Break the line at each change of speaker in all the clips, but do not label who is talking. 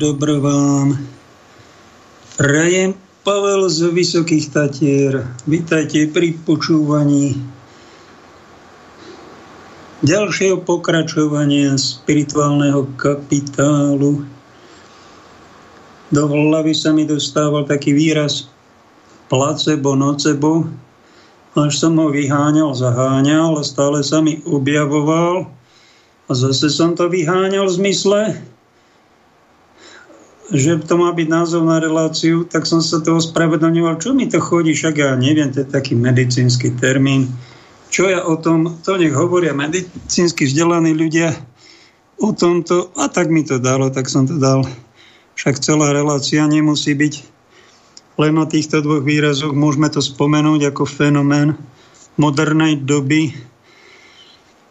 Dobro vám. Prajem Pavel z Vysokých Tatier. Vítajte pri počúvaní ďalšieho pokračovania spirituálneho kapitálu. Do hlavy sa mi dostával taký výraz placebo, nocebo, až som ho vyháňal, zaháňal a stále sa mi objavoval a zase som to vyháňal v zmysle, že to má byť názov na reláciu, tak som sa toho spravedlňoval. Čo mi to chodí, však ja neviem, to je taký medicínsky termín. Čo ja o tom, to nech hovoria medicínsky vzdelaní ľudia o tomto, a tak mi to dalo, tak som to dal. Však celá relácia nemusí byť len o týchto dvoch výrazoch. Môžeme to spomenúť ako fenomén modernej doby.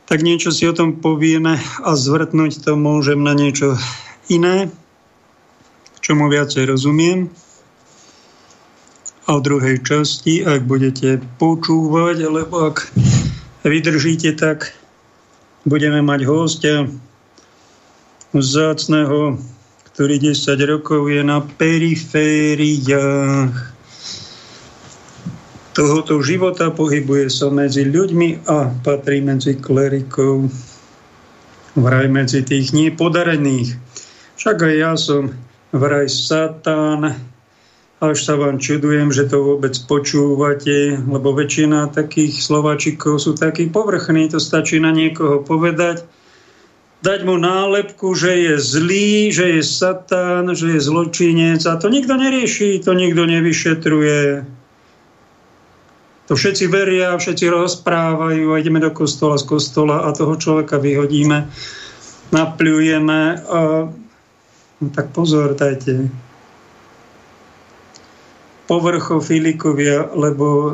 Tak niečo si o tom povieme a zvrtnúť to môžem na niečo iné čomu viacej rozumiem. A v druhej časti, ak budete počúvať, alebo ak vydržíte, tak budeme mať hostia vzácného, ktorý 10 rokov je na perifériách tohoto života, pohybuje sa medzi ľuďmi a patrí medzi klerikov, vraj medzi tých nepodarených. Však aj ja som vraj Satan. Až sa vám čudujem, že to vôbec počúvate, lebo väčšina takých slovačikov sú takí povrchní, to stačí na niekoho povedať, dať mu nálepku, že je zlý, že je Satan, že je zločinec a to nikto nerieši, to nikto nevyšetruje. To všetci veria, všetci rozprávajú a ideme do kostola z kostola a toho človeka vyhodíme, napľujeme No tak pozor, dajte. Povrchofilikovia, lebo e,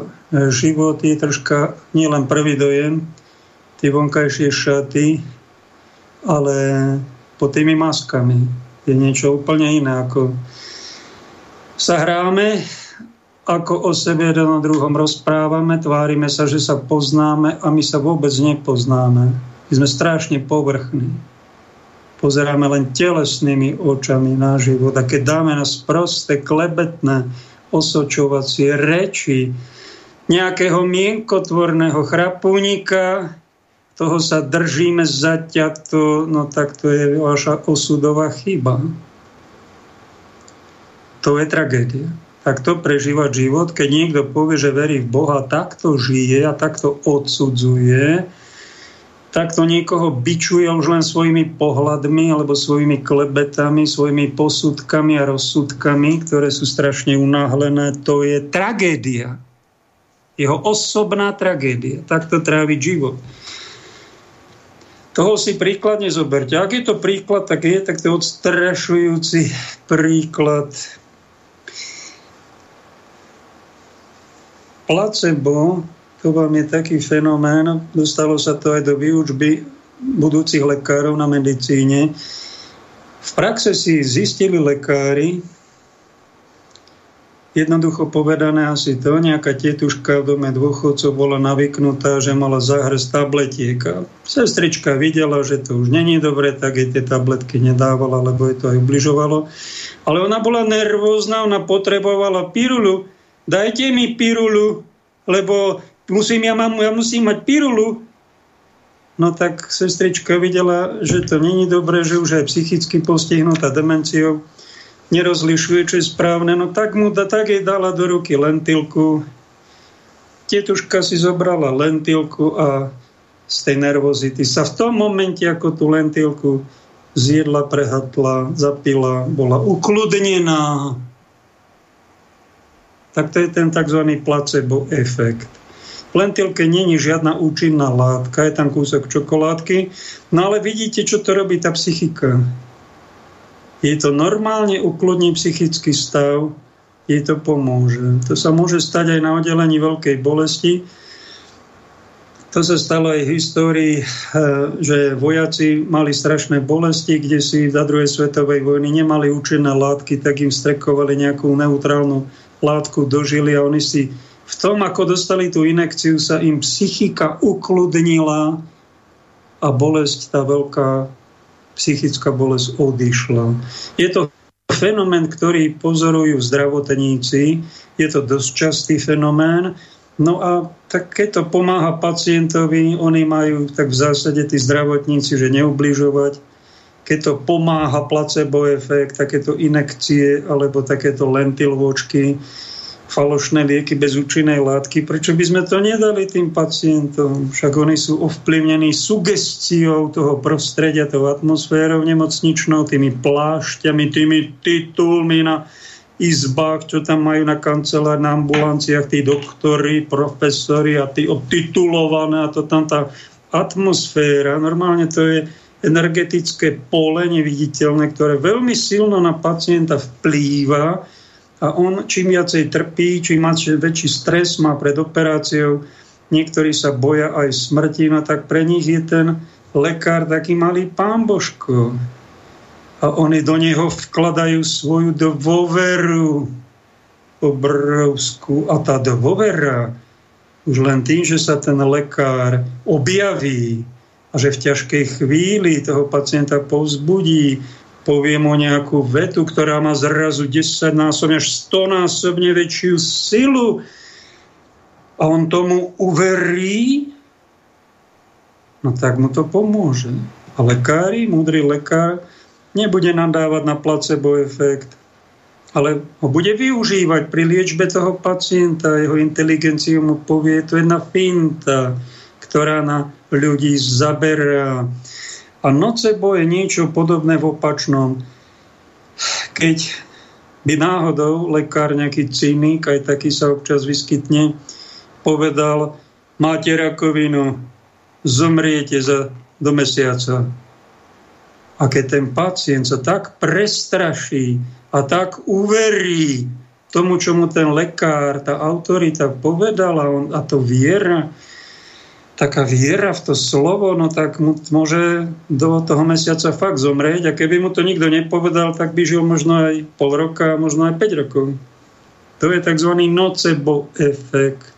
život je troška nielen prvý dojem, tie vonkajšie šaty, ale pod tými maskami je niečo úplne iné, ako sa hráme, ako o sebe jeden o druhom rozprávame, tvárime sa, že sa poznáme a my sa vôbec nepoznáme. My sme strašne povrchní pozeráme len telesnými očami na život. A keď dáme na sprosté, klebetné, osočovacie reči nejakého mienkotvorného chrapúnika, toho sa držíme zaťato, no tak to je vaša osudová chyba. To je tragédia. Tak to prežívať život, keď niekto povie, že verí v Boha, takto žije a takto odsudzuje, takto niekoho bičuje už len svojimi pohľadmi alebo svojimi klebetami, svojimi posudkami a rozsudkami, ktoré sú strašne unáhlené, to je tragédia. Jeho osobná tragédia. Takto tráviť život. Toho si príkladne zoberte. Ak je to príklad, tak je tak to odstrašujúci príklad. Placebo vám je taký fenomén, dostalo sa to aj do výučby budúcich lekárov na medicíne. V praxe si zistili lekári, jednoducho povedané asi to, nejaká tietuška v dome dôchodcov bola navyknutá, že mala zahrs tabletiek a sestrička videla, že to už není dobre, tak jej tie tabletky nedávala, lebo jej to aj ubližovalo. Ale ona bola nervózna, ona potrebovala pirulu. Dajte mi pirulu, lebo musím, ja, mám, ja musím mať pirulu. No tak sestrička videla, že to není dobré, že už aj psychicky postihnutá demenciou nerozlišuje, čo je správne. No tak mu da, tak jej dala do ruky lentilku. Tietuška si zobrala lentilku a z tej nervozity sa v tom momente, ako tú lentilku zjedla, prehatla, zapila, bola ukludnená. Tak to je ten tzv. placebo efekt lentilke není žiadna účinná látka, je tam kúsok čokoládky, no ale vidíte, čo to robí tá psychika. Je to normálne ukludní psychický stav, jej to pomôže. To sa môže stať aj na oddelení veľkej bolesti. To sa stalo aj v histórii, eh, že vojaci mali strašné bolesti, kde si za druhej svetovej vojny nemali účinné látky, tak im strekovali nejakú neutrálnu látku, dožili a oni si v tom, ako dostali tú inekciu, sa im psychika ukludnila a bolesť tá veľká psychická bolesť odišla. Je to fenomén, ktorý pozorujú zdravotníci, je to dosť častý fenomén, No a tak keď to pomáha pacientovi, oni majú tak v zásade tí zdravotníci, že neubližovať. Keď to pomáha placebo efekt, takéto inekcie alebo takéto lentilvočky, falošné lieky bez účinnej látky. Prečo by sme to nedali tým pacientom? Však oni sú ovplyvnení sugestiou toho prostredia, toho atmosférou nemocničnou, tými plášťami, tými titulmi na izbách, čo tam majú na kancelár, na ambulanciách, tí doktori, profesori a tí obtitulované a to tam tá atmosféra. Normálne to je energetické pole neviditeľné, ktoré veľmi silno na pacienta vplýva a on čím viacej trpí, čím väčší stres má pred operáciou, niektorí sa boja aj smrti, no tak pre nich je ten lekár taký malý pán Božko a oni do neho vkladajú svoju dôveru obrovskú. A tá dôvera, už len tým, že sa ten lekár objaví a že v ťažkej chvíli toho pacienta povzbudí, povie mu nejakú vetu, ktorá má zrazu 10 násobne až 100 násobne väčšiu silu a on tomu uverí, no tak mu to pomôže. A lekári, múdry lekár, nebude nadávať na placebo efekt, ale ho bude využívať pri liečbe toho pacienta, jeho inteligenciu mu povie, to je jedna finta, ktorá na ľudí zaberá. A nocebo je niečo podobné v opačnom. Keď by náhodou lekár, nejaký cynik, aj taký sa občas vyskytne, povedal, máte rakovinu, zomriete za do mesiaca. A keď ten pacient sa tak prestraší a tak uverí tomu, čo mu ten lekár, tá autorita povedala on, a to viera, taká viera v to slovo, no tak mu môže do toho mesiaca fakt zomrieť. A keby mu to nikto nepovedal, tak by žil možno aj pol roka, možno aj 5 rokov. To je tzv. nocebo efekt.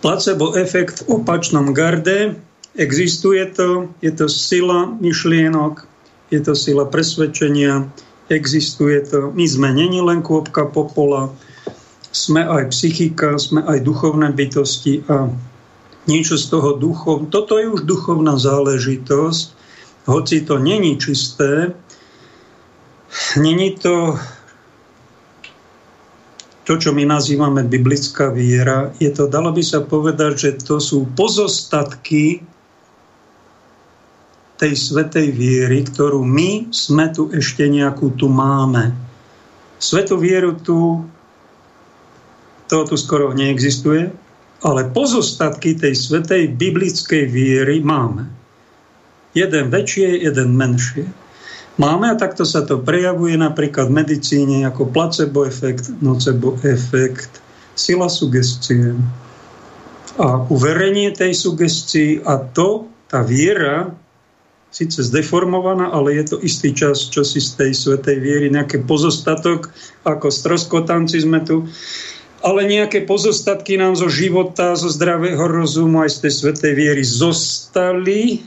Placebo efekt v opačnom garde Existuje to, je to sila myšlienok, je to sila presvedčenia, existuje to. My sme není len kôpka popola, sme aj psychika, sme aj duchovné bytosti a niečo z toho duchov. Toto je už duchovná záležitosť, hoci to není čisté, není to to, čo my nazývame biblická viera, je to, dalo by sa povedať, že to sú pozostatky tej svetej viery, ktorú my sme tu ešte nejakú tu máme. Svetú vieru tu, to tu skoro neexistuje, ale pozostatky tej svetej biblickej viery máme. Jeden väčšie, jeden menšie. Máme a takto sa to prejavuje napríklad v medicíne ako placebo efekt, nocebo efekt, sila sugestie a uverenie tej sugestii a to, tá viera, síce zdeformovaná, ale je to istý čas, čo si z tej svetej viery, nejaký pozostatok, ako stroskotanci sme tu, ale nejaké pozostatky nám zo života, zo zdravého rozumu aj z tej svetej viery zostali.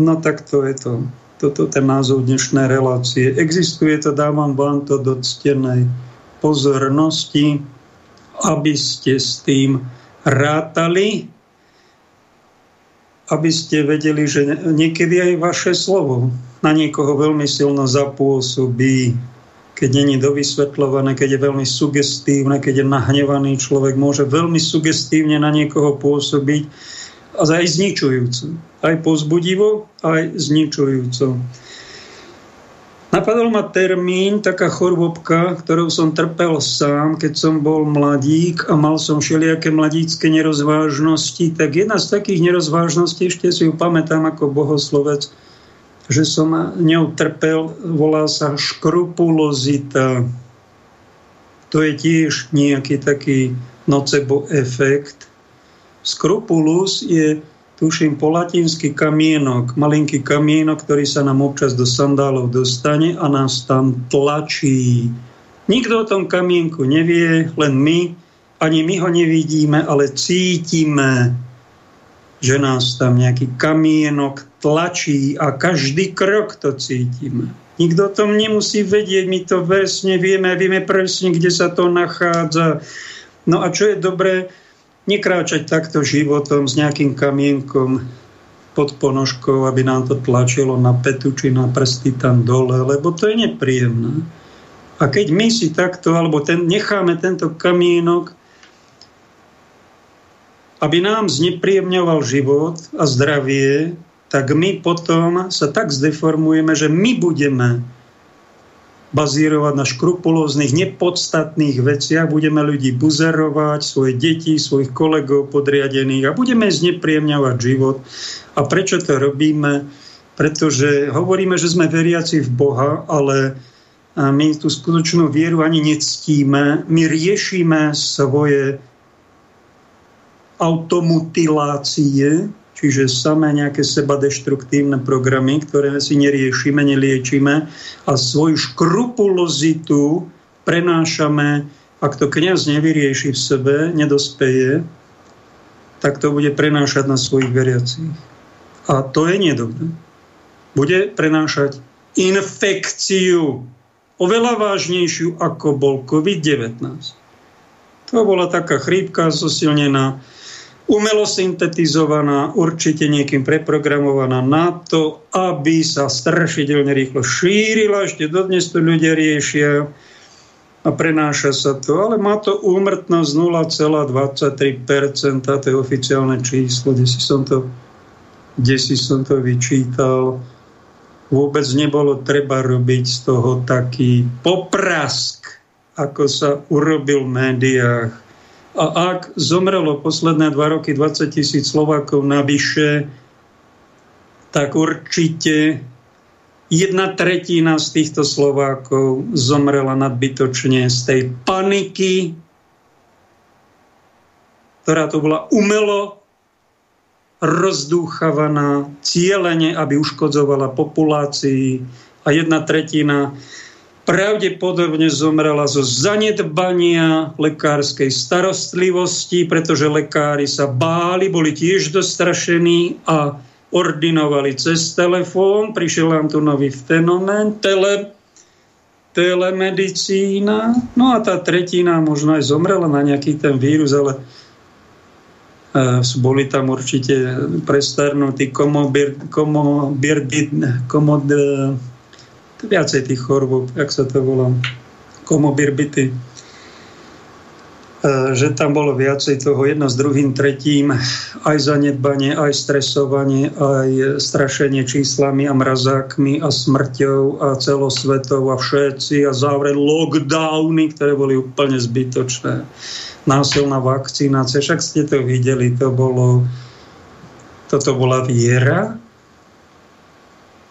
No tak to je to. Toto ten názov dnešnej relácie. Existuje to, dávam vám to do ctenej pozornosti, aby ste s tým rátali aby ste vedeli, že niekedy aj vaše slovo na niekoho veľmi silno zapôsobí, keď není dovysvetľované, keď je veľmi sugestívne, keď je nahnevaný človek, môže veľmi sugestívne na niekoho pôsobiť a aj zničujúco. Aj pozbudivo, aj zničujúco. Napadol ma termín, taká chorobka, ktorou som trpel sám, keď som bol mladík a mal som všelijaké mladícké nerozvážnosti, tak jedna z takých nerozvážností, ešte si ju pamätám ako bohoslovec, že som ňou trpel, volá sa škrupulozita. To je tiež nejaký taký nocebo efekt. Skrupulus je tuším po latinsky kamienok, malinký kamienok, ktorý sa nám občas do sandálov dostane a nás tam tlačí. Nikto o tom kamienku nevie, len my, ani my ho nevidíme, ale cítime. Že nás tam nejaký kamienok tlačí a každý krok to cítime. Nikto o tom nemusí vedieť, my to presne vieme, vieme presne, kde sa to nachádza. No a čo je dobré, nekráčať takto životom s nejakým kamienkom pod ponožkou, aby nám to tlačilo na petu či na prsty tam dole, lebo to je nepríjemné. A keď my si takto, alebo ten, necháme tento kamienok aby nám znepríjemňoval život a zdravie, tak my potom sa tak zdeformujeme, že my budeme bazírovať na škrupulóznych, nepodstatných veciach, budeme ľudí buzerovať, svoje deti, svojich kolegov podriadených a budeme znepríjemňovať život. A prečo to robíme? Pretože hovoríme, že sme veriaci v Boha, ale my tú skutočnú vieru ani nectíme. My riešime svoje automutilácie, čiže samé nejaké seba deštruktívne programy, ktoré si neriešime, neliečime a svoju škrupulozitu prenášame, ak to kniaz nevyrieši v sebe, nedospeje, tak to bude prenášať na svojich veriacich. A to je nedobré. Bude prenášať infekciu, oveľa vážnejšiu ako bol COVID-19. To bola taká chrípka zosilnená umelo syntetizovaná, určite niekým preprogramovaná na to, aby sa strašidelne rýchlo šírila. Ešte dodnes to ľudia riešia a prenáša sa to, ale má to úmrtnosť 0,23%, to je oficiálne číslo, kde si som to, kde si som to vyčítal. Vôbec nebolo treba robiť z toho taký poprask, ako sa urobil v médiách a ak zomrelo posledné dva roky 20 tisíc Slovákov navyše, tak určite jedna tretina z týchto Slovákov zomrela nadbytočne z tej paniky, ktorá to bola umelo rozdúchavaná, cieľene, aby uškodzovala populácii. A jedna tretina pravdepodobne zomrela zo zanedbania lekárskej starostlivosti, pretože lekári sa báli, boli tiež dostrašení a ordinovali cez telefón. Prišiel nám tu nový fenomén, tele, telemedicína. No a tá tretina možno aj zomrela na nejaký ten vírus, ale e, boli tam určite prestarnutí komobir, komobir, komod, viacej tých chorôb, jak sa to volá, komobirbity, e, že tam bolo viacej toho jedno s druhým, tretím, aj zanedbanie, aj stresovanie, aj strašenie číslami a mrazákmi a smrťou a celosvetov a všetci a závre lockdowny, ktoré boli úplne zbytočné. Násilná vakcinácia, však ste to videli, to bolo, toto bola viera,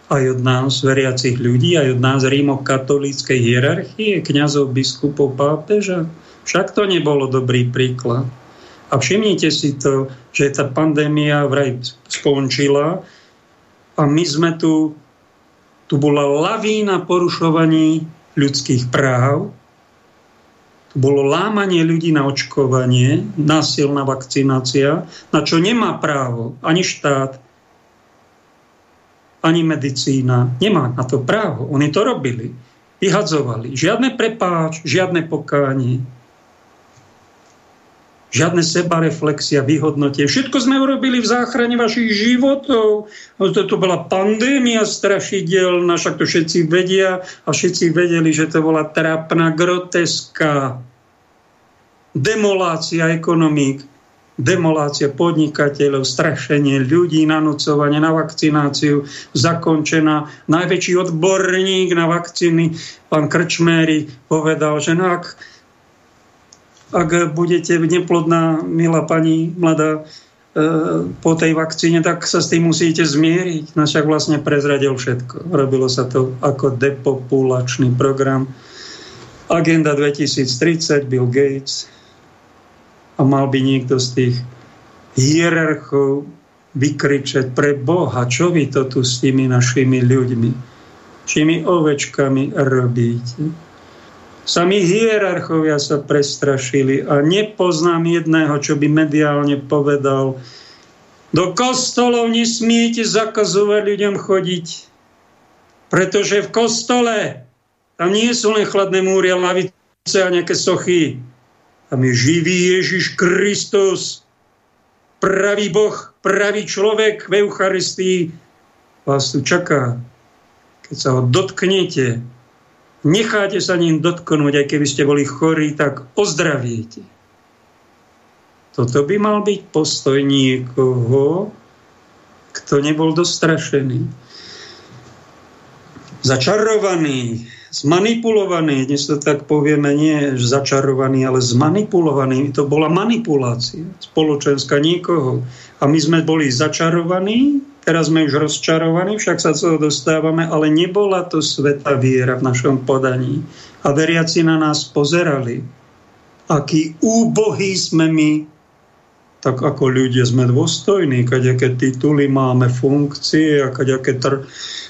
aj od nás, veriacich ľudí, aj od nás rímokatolíckej hierarchie, kňazov, biskupov, pápeža. Však to nebolo dobrý príklad. A všimnite si to, že tá pandémia vraj skončila a my sme tu, tu bola lavína porušovaní ľudských práv, tu bolo lámanie ľudí na očkovanie, násilná vakcinácia, na čo nemá právo ani štát, ani medicína nemá na to právo. Oni to robili. Vyhadzovali. Žiadne prepáč, žiadne pokánie. Žiadne sebareflexia, vyhodnotie. Všetko sme urobili v záchrane vašich životov. To bola pandémia strašidelná, však to všetci vedia a všetci vedeli, že to bola trápna, groteská demolácia ekonomík demolácia podnikateľov, strašenie ľudí, nanúcovanie na vakcináciu zakončená. Najväčší odborník na vakcíny, pán Krčméry, povedal, že no ak, ak budete neplodná, milá pani mladá, e, po tej vakcíne, tak sa s tým musíte zmieriť. No však vlastne prezradil všetko. Robilo sa to ako depopulačný program. Agenda 2030, Bill Gates, a mal by niekto z tých hierarchov vykričať pre Boha, čo vy to tu s tými našimi ľuďmi, čimi ovečkami robíte. Sami hierarchovia sa prestrašili a nepoznám jedného, čo by mediálne povedal, Do kostolov nesmiete zakazovať ľuďom chodiť, pretože v kostole tam nie sú len chladné múry a lavice a nejaké sochy. Tam je živý Ježiš Kristus, pravý Boh, pravý človek v Eucharistii. Vás tu čaká. Keď sa ho dotknete, necháte sa ním dotknúť, aj keby ste boli chorí, tak ozdraviete. Toto by mal byť postoj niekoho, kto nebol dostrašený. Začarovaný, zmanipulovaný, dnes to tak povieme, nie začarovaný, ale zmanipulovaný. To bola manipulácia spoločenská niekoho. A my sme boli začarovaní, teraz sme už rozčarovaní, však sa toho dostávame, ale nebola to sveta viera v našom podaní. A veriaci na nás pozerali. Aký úbohý sme my tak ako ľudia sme dôstojní, kaďaké tituly máme, funkcie a kaďaké tr-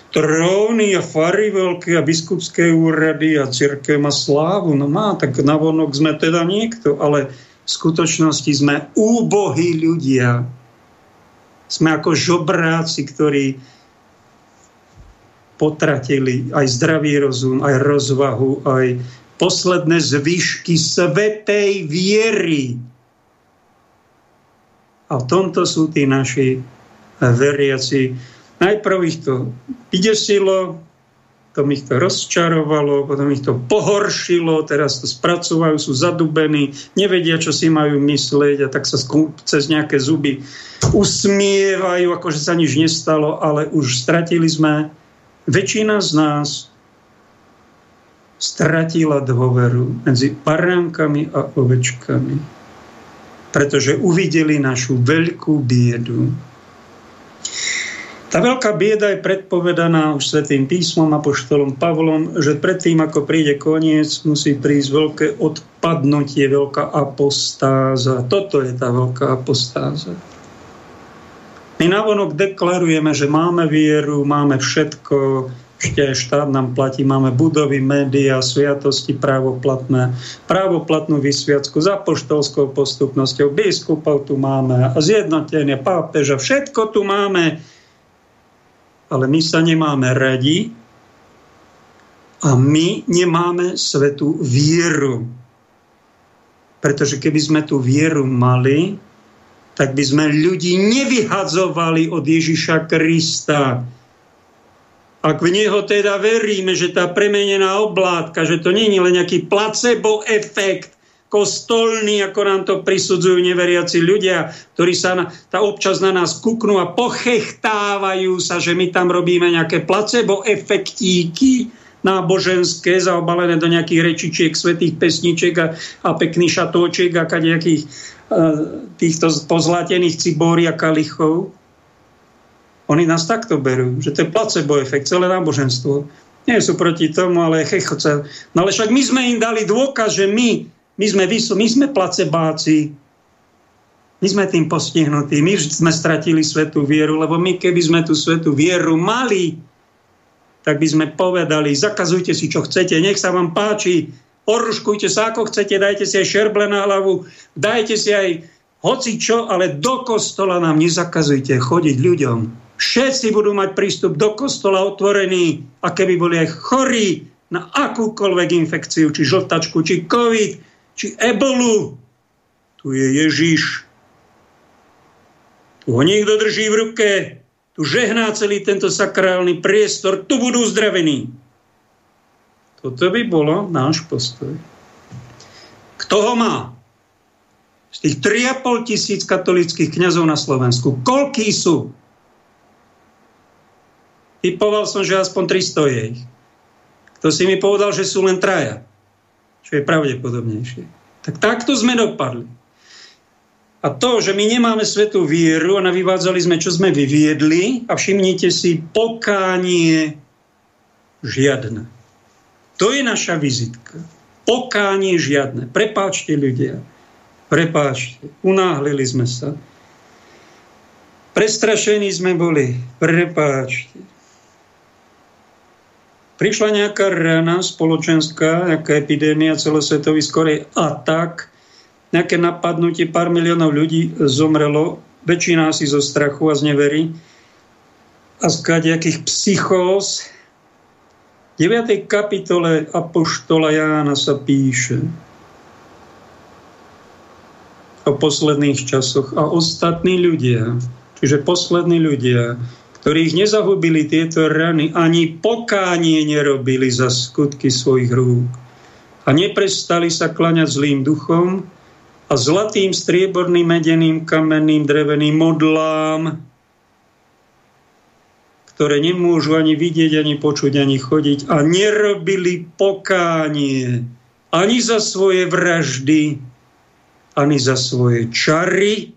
tróny a fary veľké a biskupské úrady a církev má slávu. No má, tak navonok sme teda niekto, ale v skutočnosti sme úbohí ľudia. Sme ako žobráci, ktorí potratili aj zdravý rozum, aj rozvahu, aj posledné zvyšky svetej viery a v tomto sú tí naši veriaci. Najprv ich to vydesilo, potom ich to rozčarovalo, potom ich to pohoršilo, teraz to spracovajú, sú zadubení, nevedia, čo si majú myslieť a tak sa cez nejaké zuby usmievajú, ako že sa nič nestalo, ale už stratili sme, väčšina z nás stratila dôveru medzi paránkami a ovečkami pretože uvideli našu veľkú biedu. Tá veľká bieda je predpovedaná už Svetým písmom a poštolom Pavlom, že predtým, ako príde koniec, musí prísť veľké odpadnutie, veľká apostáza. Toto je tá veľká apostáza. My navonok deklarujeme, že máme vieru, máme všetko, ešte aj štát nám platí, máme budovy, médiá, sviatosti právoplatné, právoplatnú vysviacku za poštolskou postupnosťou, biskupov tu máme a zjednotenie pápeža, všetko tu máme, ale my sa nemáme radi a my nemáme svetú vieru. Pretože keby sme tú vieru mali, tak by sme ľudí nevyhadzovali od Ježiša Krista ak v neho teda veríme, že tá premenená oblátka, že to nie je len nejaký placebo efekt, kostolný, ako nám to prisudzujú neveriaci ľudia, ktorí sa na, tá občas na nás kuknú a pochechtávajú sa, že my tam robíme nejaké placebo efektíky náboženské, zaobalené do nejakých rečičiek, svetých pesničiek a, a pekný šatóčiek a nejakých uh, týchto pozlatených cibóri a kalichov. Oni nás takto berú, že to je placebo efekt, celé náboženstvo. Nie sú proti tomu, ale chechoce. No ale však my sme im dali dôkaz, že my, my sme, vysl, my sme placebáci. My sme tým postihnutí. My sme stratili svetú vieru, lebo my keby sme tú svetú vieru mali, tak by sme povedali, zakazujte si, čo chcete, nech sa vám páči, oruškujte sa, ako chcete, dajte si aj šerble na hlavu, dajte si aj hoci čo, ale do kostola nám nezakazujte chodiť ľuďom. Všetci budú mať prístup do kostola otvorený a keby boli aj chorí na akúkoľvek infekciu, či žltačku, či covid, či ebolu, tu je Ježiš. Tu ho niekto drží v ruke, tu žehná celý tento sakrálny priestor, tu budú zdravení. Toto by bolo náš postoj. Kto ho má? Z tých 3,5 tisíc katolických kňazov na Slovensku, koľký sú? Typoval som, že aspoň 300 je ich. Kto si mi povedal, že sú len traja, čo je pravdepodobnejšie. Tak takto sme dopadli. A to, že my nemáme svetú vieru a navyvádzali sme, čo sme vyviedli a všimnite si, pokánie žiadne. To je naša vizitka. Pokánie žiadne. Prepáčte ľudia. Prepáčte. Unáhlili sme sa. Prestrašení sme boli. Prepáčte prišla nejaká rana spoločenská, nejaká epidémia celosvetový skorej atak, nejaké napadnutie, pár miliónov ľudí zomrelo väčšina si zo strachu a z neverí a z kadejakých psychóz. V 9. kapitole Apoštola Jána sa píše o posledných časoch a ostatní ľudia, čiže poslední ľudia, ktorých nezahubili tieto rany, ani pokánie nerobili za skutky svojich rúk. A neprestali sa klaňať zlým duchom a zlatým, strieborným, medeným, kamenným, dreveným modlám, ktoré nemôžu ani vidieť, ani počuť, ani chodiť a nerobili pokánie ani za svoje vraždy, ani za svoje čary,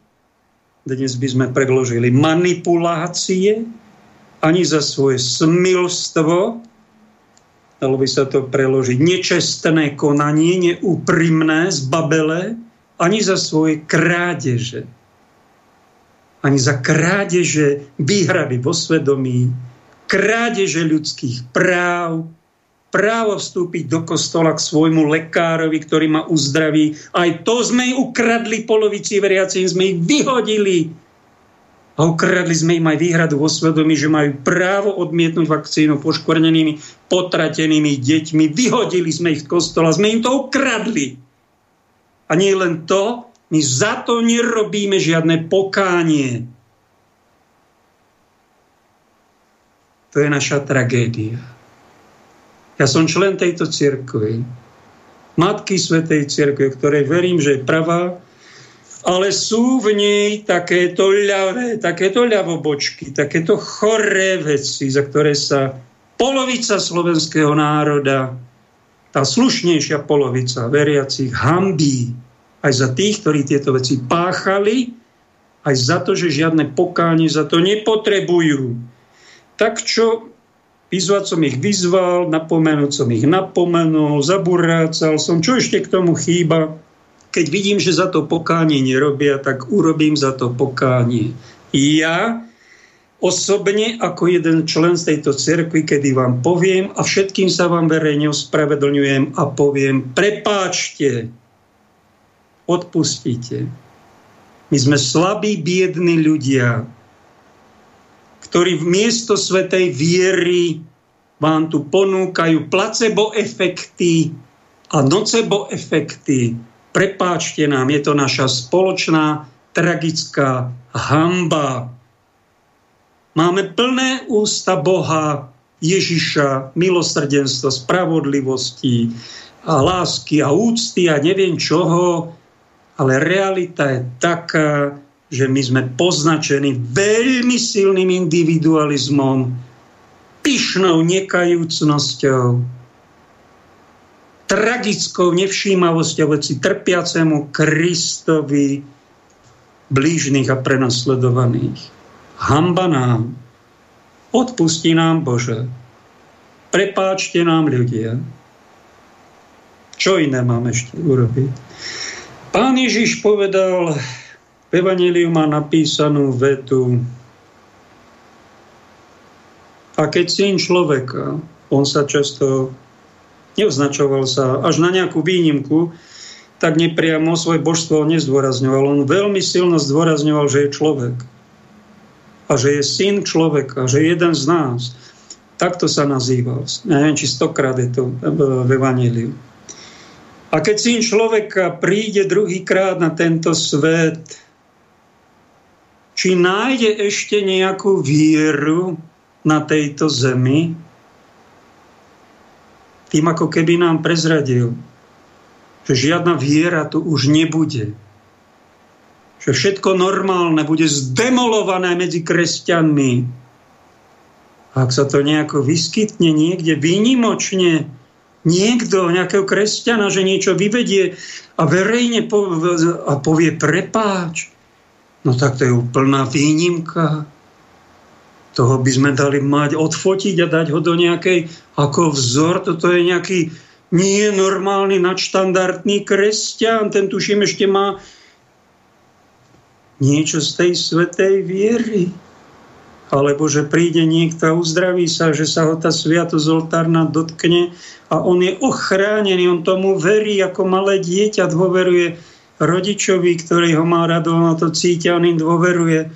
dnes by sme predložili manipulácie, ani za svoje smilstvo, dalo by sa to preložiť, nečestné konanie, neúprimné, zbabele, ani za svoje krádeže. Ani za krádeže výhrady vo svedomí, krádeže ľudských práv, právo vstúpiť do kostola k svojmu lekárovi, ktorý ma uzdraví. Aj to sme ukradli polovici veriacím, sme ich vyhodili. A ukradli sme im aj výhradu vo svedomí, že majú právo odmietnúť vakcínu poškvrnenými, potratenými deťmi. Vyhodili sme ich z kostola, sme im to ukradli. A nie len to, my za to nerobíme žiadne pokánie. To je naša tragédia. Ja som člen tejto cirkvi. Matky Svetej cirkvi, ktorej verím, že je pravá, ale sú v nej takéto ľavé, takéto ľavobočky, takéto choré veci, za ktoré sa polovica slovenského národa, tá slušnejšia polovica veriacich hambí aj za tých, ktorí tieto veci páchali, aj za to, že žiadne pokánie za to nepotrebujú. Tak čo vyzvať som ich vyzval, napomenúť som ich napomenul, zaburácal som, čo ešte k tomu chýba. Keď vidím, že za to pokánie nerobia, tak urobím za to pokánie. Ja osobne ako jeden člen z tejto cirkvi, kedy vám poviem a všetkým sa vám verejne ospravedlňujem a poviem, prepáčte, odpustíte. My sme slabí, biední ľudia, ktorí v miesto svetej viery vám tu ponúkajú placebo efekty a nocebo efekty. Prepáčte nám, je to naša spoločná tragická hamba. Máme plné ústa Boha, Ježiša, milosrdenstva, spravodlivosti a lásky a úcty a neviem čoho, ale realita je taká, že my sme poznačení veľmi silným individualizmom, pyšnou nekajúcnosťou, tragickou nevšímavosťou voci trpiacemu Kristovi blížnych a prenasledovaných. Hamba nám. Odpustí nám Bože. Prepáčte nám ľudia. Čo iné máme ešte urobiť? Pán Ježiš povedal, v Evangeliu má napísanú vetu, a keď syn človeka, on sa často neoznačoval sa až na nejakú výnimku, tak nepriamo svoje božstvo nezdôrazňoval. On veľmi silno zdôrazňoval, že je človek. A že je syn človeka, že je jeden z nás. Takto sa nazýval. Neviem, či stokrát je to v Evangeliu. A keď syn človeka príde druhýkrát na tento svet, či nájde ešte nejakú vieru na tejto zemi, tým ako keby nám prezradil, že žiadna viera tu už nebude. Že všetko normálne bude zdemolované medzi kresťanmi. A ak sa to nejako vyskytne niekde výnimočne, niekto, nejakého kresťana, že niečo vyvedie a verejne a povie prepáč, no tak to je úplná výnimka. Toho by sme dali mať, odfotiť a dať ho do nejakej ako vzor. Toto je nejaký nie normálny, nadštandardný kresťan. Ten tuším ešte má niečo z tej svetej viery alebo že príde niekto a uzdraví sa, že sa ho tá sviatosť oltárna dotkne a on je ochránený, on tomu verí ako malé dieťa, dôveruje rodičovi, ktorý ho má rado, na to cítia, on im dôveruje.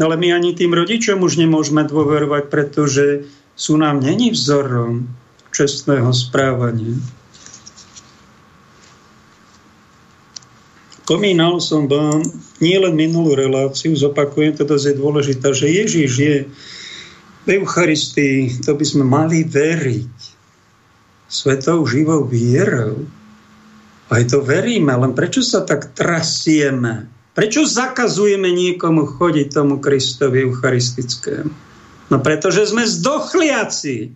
Ale my ani tým rodičom už nemôžeme dôverovať, pretože sú nám není vzorom čestného správania. Spomínal som vám nielen minulú reláciu, zopakujem, to je dôležité, že Ježiš je v Eucharistii, to by sme mali veriť svetou živou vierou. Aj to veríme, len prečo sa tak trasieme? Prečo zakazujeme niekomu chodiť tomu Kristovi Eucharistickému? No pretože sme zdochliaci.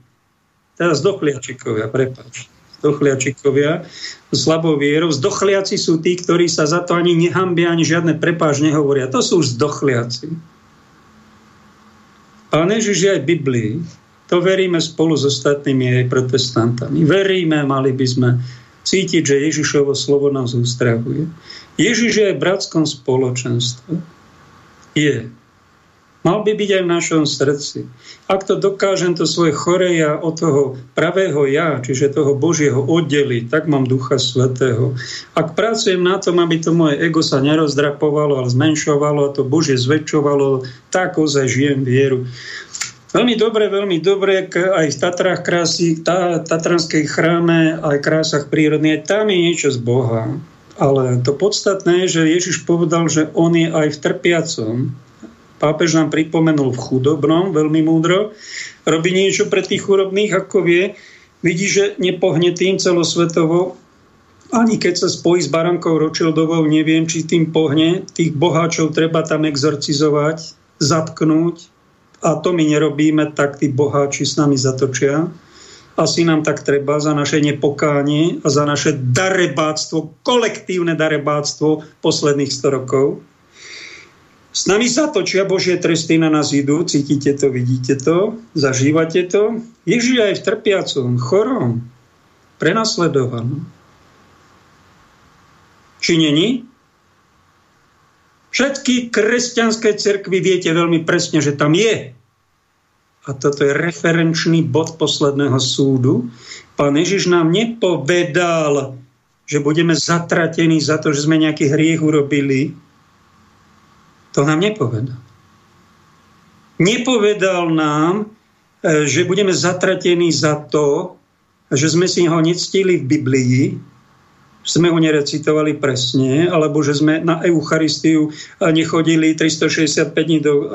Teraz zdochliačikovia, prepáčte zdochliačikovia, slabou vierou. Zdochliaci sú tí, ktorí sa za to ani nehambia, ani žiadne prepáž nehovoria. To sú zdochliaci. Pán Ježiš je aj v Biblii. To veríme spolu s ostatnými aj protestantami. Veríme, mali by sme cítiť, že Ježišovo slovo nás ustrahuje. Ježiš je aj v bratskom spoločenstve. Je. Mal by byť aj v našom srdci. Ak to dokážem to svoje chore ja od toho pravého ja, čiže toho Božieho oddeliť, tak mám Ducha Svetého. Ak pracujem na tom, aby to moje ego sa nerozdrapovalo, ale zmenšovalo a to Božie zväčšovalo, tak ozaj žijem vieru. Veľmi dobre, veľmi dobre, aj v Tatrách krásy, tá, Tatranskej chráme, aj krásach prírodných, tam je niečo z Boha. Ale to podstatné je, že Ježiš povedal, že on je aj v trpiacom pápež nám pripomenul v chudobnom, veľmi múdro, robí niečo pre tých chudobných, ako vie, vidí, že nepohne tým celosvetovo, ani keď sa spojí s barankou Ročildovou, neviem, či tým pohne. Tých boháčov treba tam exorcizovať, zatknúť. A to my nerobíme, tak tí boháči s nami zatočia. Asi nám tak treba za naše nepokánie a za naše darebáctvo, kolektívne darebáctvo posledných 100 rokov. S nami sa točia Božie tresty na nás idú, cítite to, vidíte to, zažívate to. Ježiš aj v trpiacom, chorom, prenasledovanom. Či není? Všetky kresťanské cerkvy viete veľmi presne, že tam je. A toto je referenčný bod posledného súdu. Pán Ježiš nám nepovedal, že budeme zatratení za to, že sme nejaký hriech urobili, to nám nepovedal. Nepovedal nám, e, že budeme zatratení za to, že sme si ho nectili v Biblii, sme ho nerecitovali presne, alebo že sme na Eucharistiu nechodili 365 dní, do, e,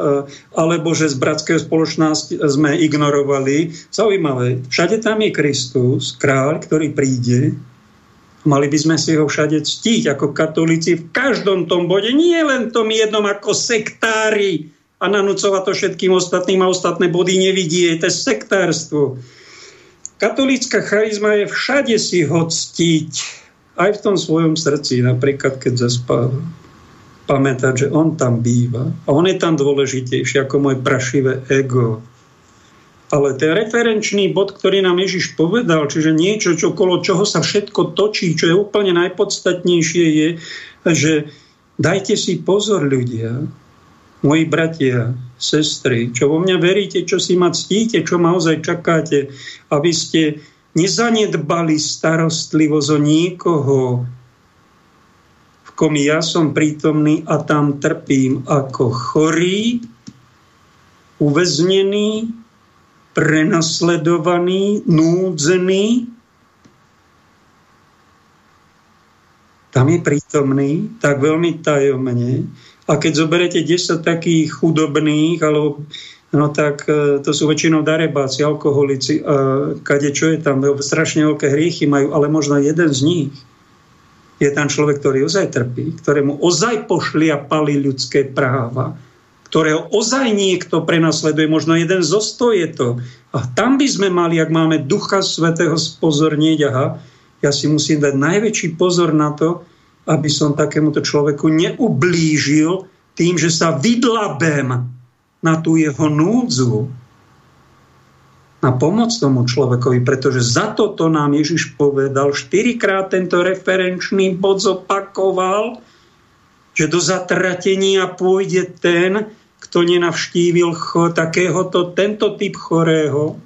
alebo že z bratského spoločnosti sme ignorovali. Zaujímavé, všade tam je Kristus, kráľ, ktorý príde Mali by sme si ho všade ctiť ako katolíci v každom tom bode, nie len tom jednom ako sektári a nanúcovať to všetkým ostatným a ostatné body nevidie. To je sektárstvo. Katolícka charizma je všade si ho ctiť, aj v tom svojom srdci, napríklad keď zaspáva. Pamätať, že on tam býva. A on je tam dôležitejší ako moje prašivé ego. Ale ten referenčný bod, ktorý nám Ježiš povedal, čiže niečo, čo okolo čoho sa všetko točí, čo je úplne najpodstatnejšie, je, že dajte si pozor ľudia, moji bratia, sestry, čo vo mňa veríte, čo si ma ctíte, čo ma ozaj čakáte, aby ste nezanedbali starostlivosť o niekoho, v kom ja som prítomný a tam trpím ako chorý, uväznený, prenasledovaný, núdzený, tam je prítomný, tak veľmi tajomne. A keď zoberete 10 takých chudobných, alebo no tak e, to sú väčšinou darebáci, alkoholici, a kade čo je tam, strašne veľké hriechy majú, ale možno jeden z nich je tam človek, ktorý ozaj trpí, ktorému ozaj pošliapali ľudské práva, ktorého ozaj niekto prenasleduje, možno jeden zo sto je to. A tam by sme mali, ak máme Ducha Svetého spozornieť, aha, ja si musím dať najväčší pozor na to, aby som takémuto človeku neublížil tým, že sa vydlabem na tú jeho núdzu, na pomoc tomu človekovi, pretože za toto nám Ježiš povedal, štyrikrát tento referenčný bod zopakoval, že do zatratenia pôjde ten, kto nenavštívil cho, takéhoto, tento typ chorého,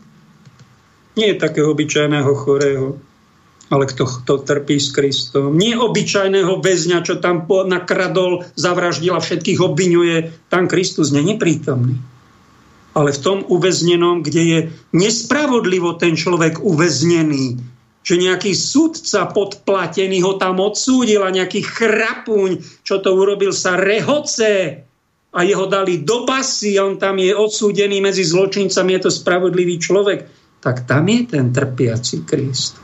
nie takého obyčajného chorého, ale kto, kto trpí s Kristom. Nie obyčajného väzňa, čo tam nakradol, zavraždil a všetkých obvinuje. Tam Kristus není prítomný. Ale v tom uväznenom, kde je nespravodlivo ten človek uväznený, že nejaký sudca podplatený ho tam odsúdil a nejaký chrapuň, čo to urobil, sa rehoce a jeho dali do basy a on tam je odsúdený medzi zločincami, je to spravodlivý človek, tak tam je ten trpiaci Kristus.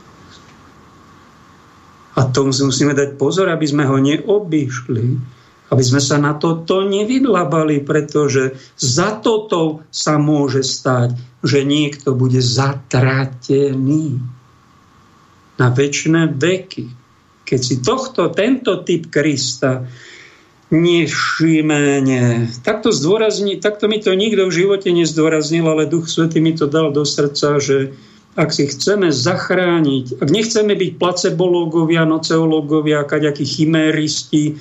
A tomu si musíme dať pozor, aby sme ho neobyšli, aby sme sa na toto nevydlabali, pretože za toto sa môže stať, že niekto bude zatratený na väčšie veky. Keď si tohto, tento typ Krista nevšíme, nie. Takto, zdôrazni, takto mi to nikto v živote nezdôraznil, ale Duch Svetý mi to dal do srdca, že ak si chceme zachrániť, ak nechceme byť placebológovia, noceológovia, kaďakí chiméristi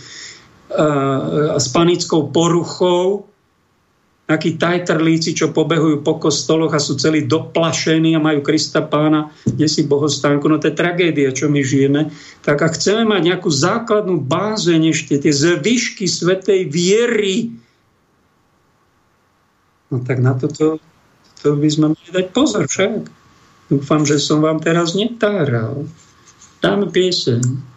a, s panickou poruchou, takí tajtrlíci, čo pobehujú po kostoloch a sú celí doplašení a majú Krista pána, kde si bohostánku. No to je tragédia, čo my žijeme. Tak ak chceme mať nejakú základnú bázeň ešte, tie zvyšky svetej viery, no tak na toto to by sme mali dať pozor však. Dúfam, že som vám teraz netáral. Dáme pieseň. Tak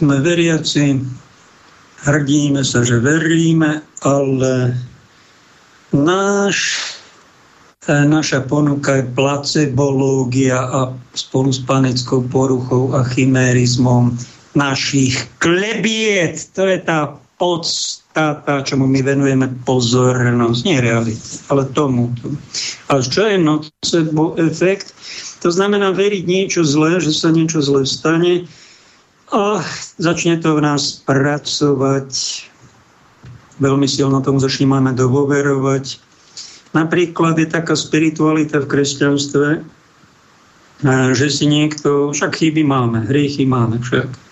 sme veriaci, hrdíme sa, že veríme, ale náš, naša ponuka je placebológia a spolu s panickou poruchou a chimérizmom našich klebiet. To je tá podstata, čomu my venujeme pozornosť, nie realita, ale tomu. A čo je nocebo efekt? To znamená veriť niečo zlé, že sa niečo zlé stane a začne to v nás pracovať. Veľmi silno tomu začneme dôverovať. Napríklad je taká spiritualita v kresťanstve, že si niekto, však chyby máme, hriechy máme však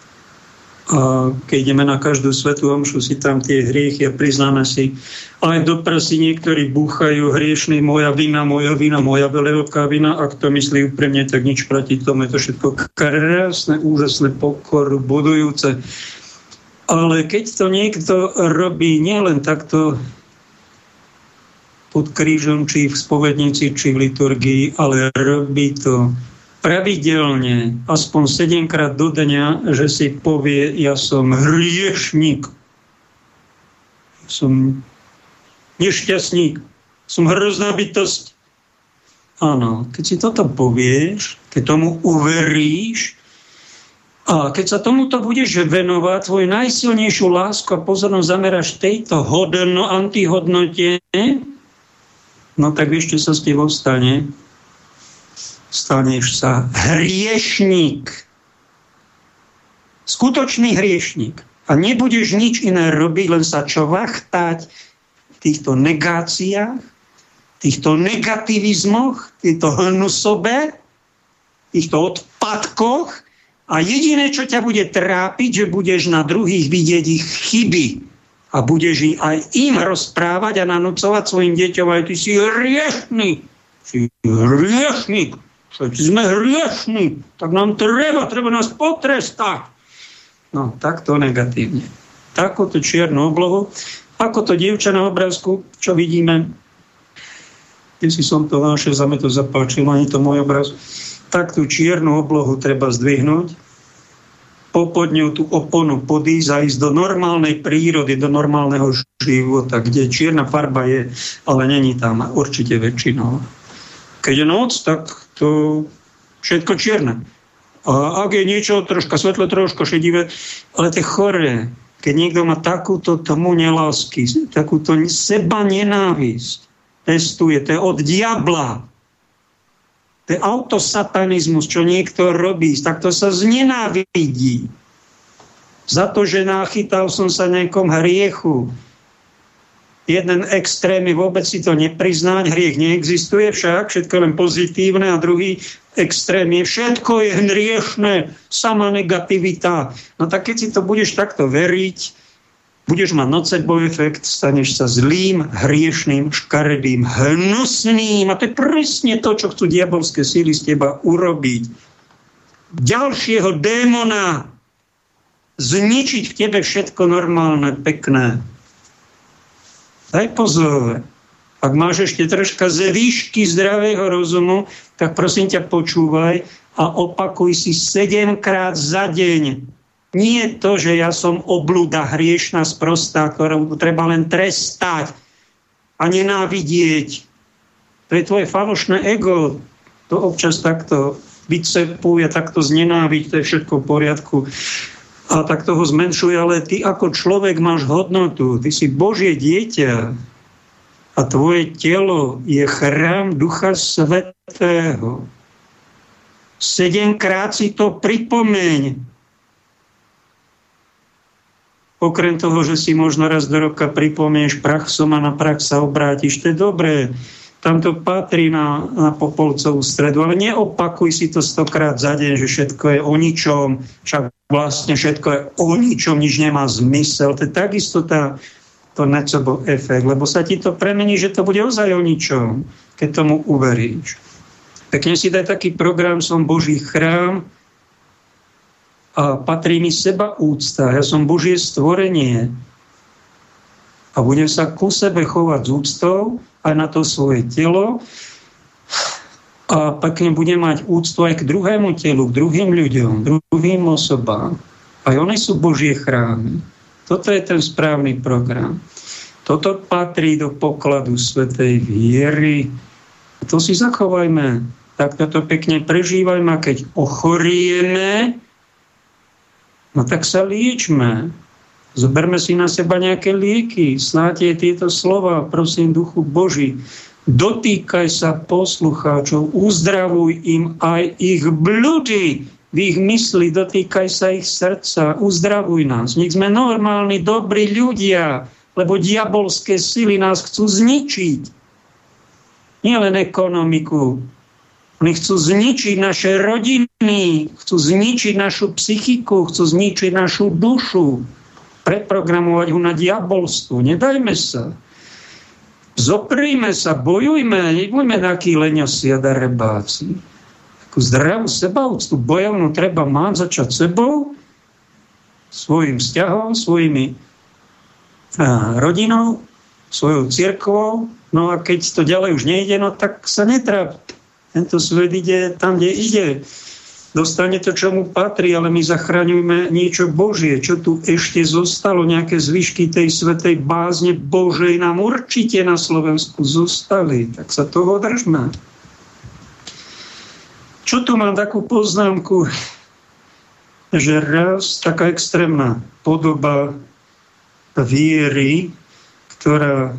a keď ideme na každú svetú omšu, si tam tie hriechy a priznáme si, aj do prsi niektorí búchajú hriešný, moja vina, moja vina, moja veľká vina. Ak to myslí úprimne, tak nič proti tomu. Je to všetko krásne, úžasné, pokoru, budujúce. Ale keď to niekto robí nielen takto pod krížom, či v spovednici, či v liturgii, ale robí to pravidelne, aspoň 7 krát do dňa, že si povie, ja som hriešník, som nešťastník, som hrozná bytosť. Áno, keď si toto povieš, keď tomu uveríš, a keď sa tomuto budeš venovať, tvoju najsilnejšiu lásku a pozornosť zameráš tejto hodno, antihodnote, no tak čo sa s tebou stane? Staneš sa hriešník. Skutočný hriešník. A nebudeš nič iné robiť, len sa čo vachtať v týchto negáciách, týchto negativizmoch, týchto hnusobe, týchto odpadkoch a jediné, čo ťa bude trápiť, že budeš na druhých vidieť ich chyby a budeš aj im rozprávať a nanúcovať svojim deťom, aj ty si hriešný, si hriešník, sme hriešní, tak nám treba, treba nás potrestať. No, takto negatívne. Takúto čiernu oblohu, ako to dievča na obrázku, čo vidíme, keď si som to našiel, za to ani to môj obraz, tak tú čiernu oblohu treba zdvihnúť, popod ňou tú oponu podísť a ísť do normálnej prírody, do normálneho života, kde čierna farba je, ale není tam určite väčšinou. Keď je noc, tak to všetko čierne. A ak je niečo troška svetlo, troška šedivé, ale to je choré. Keď niekto má takúto tomu nelásky, takúto seba nenávisť, testuje, to je od diabla. To je autosatanizmus, čo niekto robí, tak to sa znenávidí. Za to, že nachytal som sa nejakom hriechu, jeden extrém je vôbec si to nepriznať, hriech neexistuje však, všetko len pozitívne a druhý extrém je všetko je hriešné, sama negativita. No tak keď si to budeš takto veriť, budeš mať nocebov efekt, staneš sa zlým, hriešným, škaredým, hnusným. A to je presne to, čo chcú diabolské síly z teba urobiť. Ďalšieho démona zničiť v tebe všetko normálne, pekné, Daj pozor. Ak máš ešte troška ze výšky zdravého rozumu, tak prosím ťa počúvaj a opakuj si sedemkrát za deň. Nie to, že ja som oblúda hriešna sprostá, ktorú treba len trestať a nenávidieť. To je tvoje falošné ego. To občas takto vycepuje, takto znenáviť, to je všetko v poriadku a tak toho zmenšuje, ale ty ako človek máš hodnotu, ty si Božie dieťa a tvoje telo je chrám Ducha Svetého. Sedemkrát si to pripomeň. Okrem toho, že si možno raz do roka pripomenieš prach som a na prach sa obrátiš, to je dobré tam to patrí na, na Popolcovú stredu, ale neopakuj si to stokrát za deň, že všetko je o ničom, však vlastne všetko je o ničom, nič nemá zmysel. To je takisto tá, to necebo efekt, lebo sa ti to premení, že to bude ozaj o ničom, keď tomu uveríš. Pekne si daj taký program, som Boží chrám a patrí mi seba úcta. Ja som Božie stvorenie a budem sa ku sebe chovať s úctou, aj na to svoje telo a pekne bude mať úctu aj k druhému telu, k druhým ľuďom, druhým osobám. Aj oni sú Božie chrámy. Toto je ten správny program. Toto patrí do pokladu svetej viery. To si zachovajme. Tak toto pekne prežívajme. A keď ochorieme, no tak sa liečme. Zoberme si na seba nejaké lieky. Snáte tieto slova, prosím, duchu Boží. Dotýkaj sa poslucháčov, uzdravuj im aj ich blúdy, v ich mysli, dotýkaj sa ich srdca, uzdravuj nás. Nech sme normálni, dobrí ľudia, lebo diabolské sily nás chcú zničiť. Nielen ekonomiku. Oni chcú zničiť naše rodiny, chcú zničiť našu psychiku, chcú zničiť našu dušu, preprogramovať ho na diabolstvo. Nedajme sa. Zopríme sa, bojujme, nebuďme takí leňosi a darebáci takú zdravú sebaúctu, bojovnú treba mať začať sebou, svojim vzťahom, svojimi rodinou, svojou církvou. No a keď to ďalej už nejde, no tak sa netráp. Tento svet ide tam, kde ide. Dostane to, čo mu patrí, ale my zachraňujeme niečo Božie, čo tu ešte zostalo, nejaké zvyšky tej svetej bázne Božej nám určite na Slovensku zostali. Tak sa toho držme. Čo tu mám takú poznámku, že raz taká extrémna podoba viery, ktorá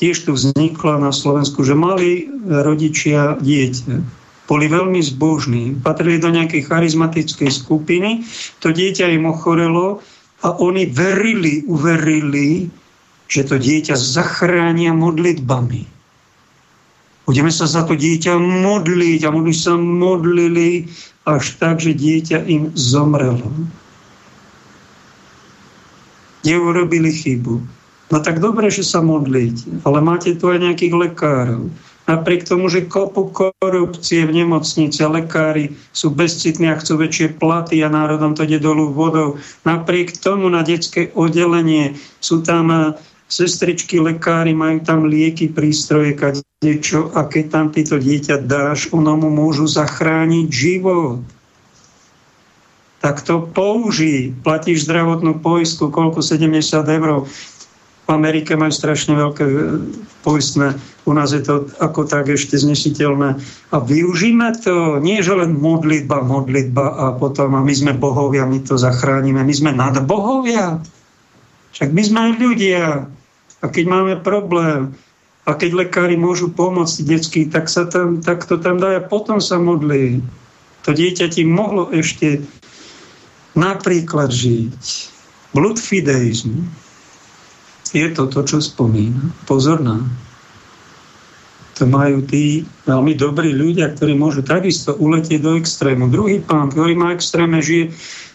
tiež tu vznikla na Slovensku, že mali rodičia dieťa. Boli veľmi zbožní, patrili do nejakej charizmatickej skupiny, to dieťa im ochorelo a oni verili, uverili, že to dieťa zachránia modlitbami. Budeme sa za to dieťa modliť a oni sa modlili až tak, že dieťa im zomrelo. Neurobili chybu. No tak dobre, že sa modlíte, ale máte tu aj nejakých lekárov. Napriek tomu, že kopu korupcie v nemocnici a lekári sú bezcitní a chcú väčšie platy a národom to ide dolu vodou. Napriek tomu na detské oddelenie sú tam sestričky, lekári, majú tam lieky, prístroje, niečo a keď tam tieto dieťa dáš, ono mu môžu zachrániť život. Tak to použij. Platíš zdravotnú poistku, koľko? 70 eur. V Amerike majú strašne veľké e, poistné. U nás je to ako tak ešte znesiteľné. A využíme to. Nie, že len modlitba, modlitba a potom a my sme bohovia, my to zachránime. My sme nad bohovia. Však my sme ľudia. A keď máme problém, a keď lekári môžu pomôcť detsky, tak, sa tam, tak to tam dá a potom sa modlí. To dieťa ti mohlo ešte napríklad žiť. Bludfideizm je to to, čo spomína. Pozor na. To majú tí veľmi dobrí ľudia, ktorí môžu takisto uletieť do extrému. Druhý pán, ktorý má extréme, žije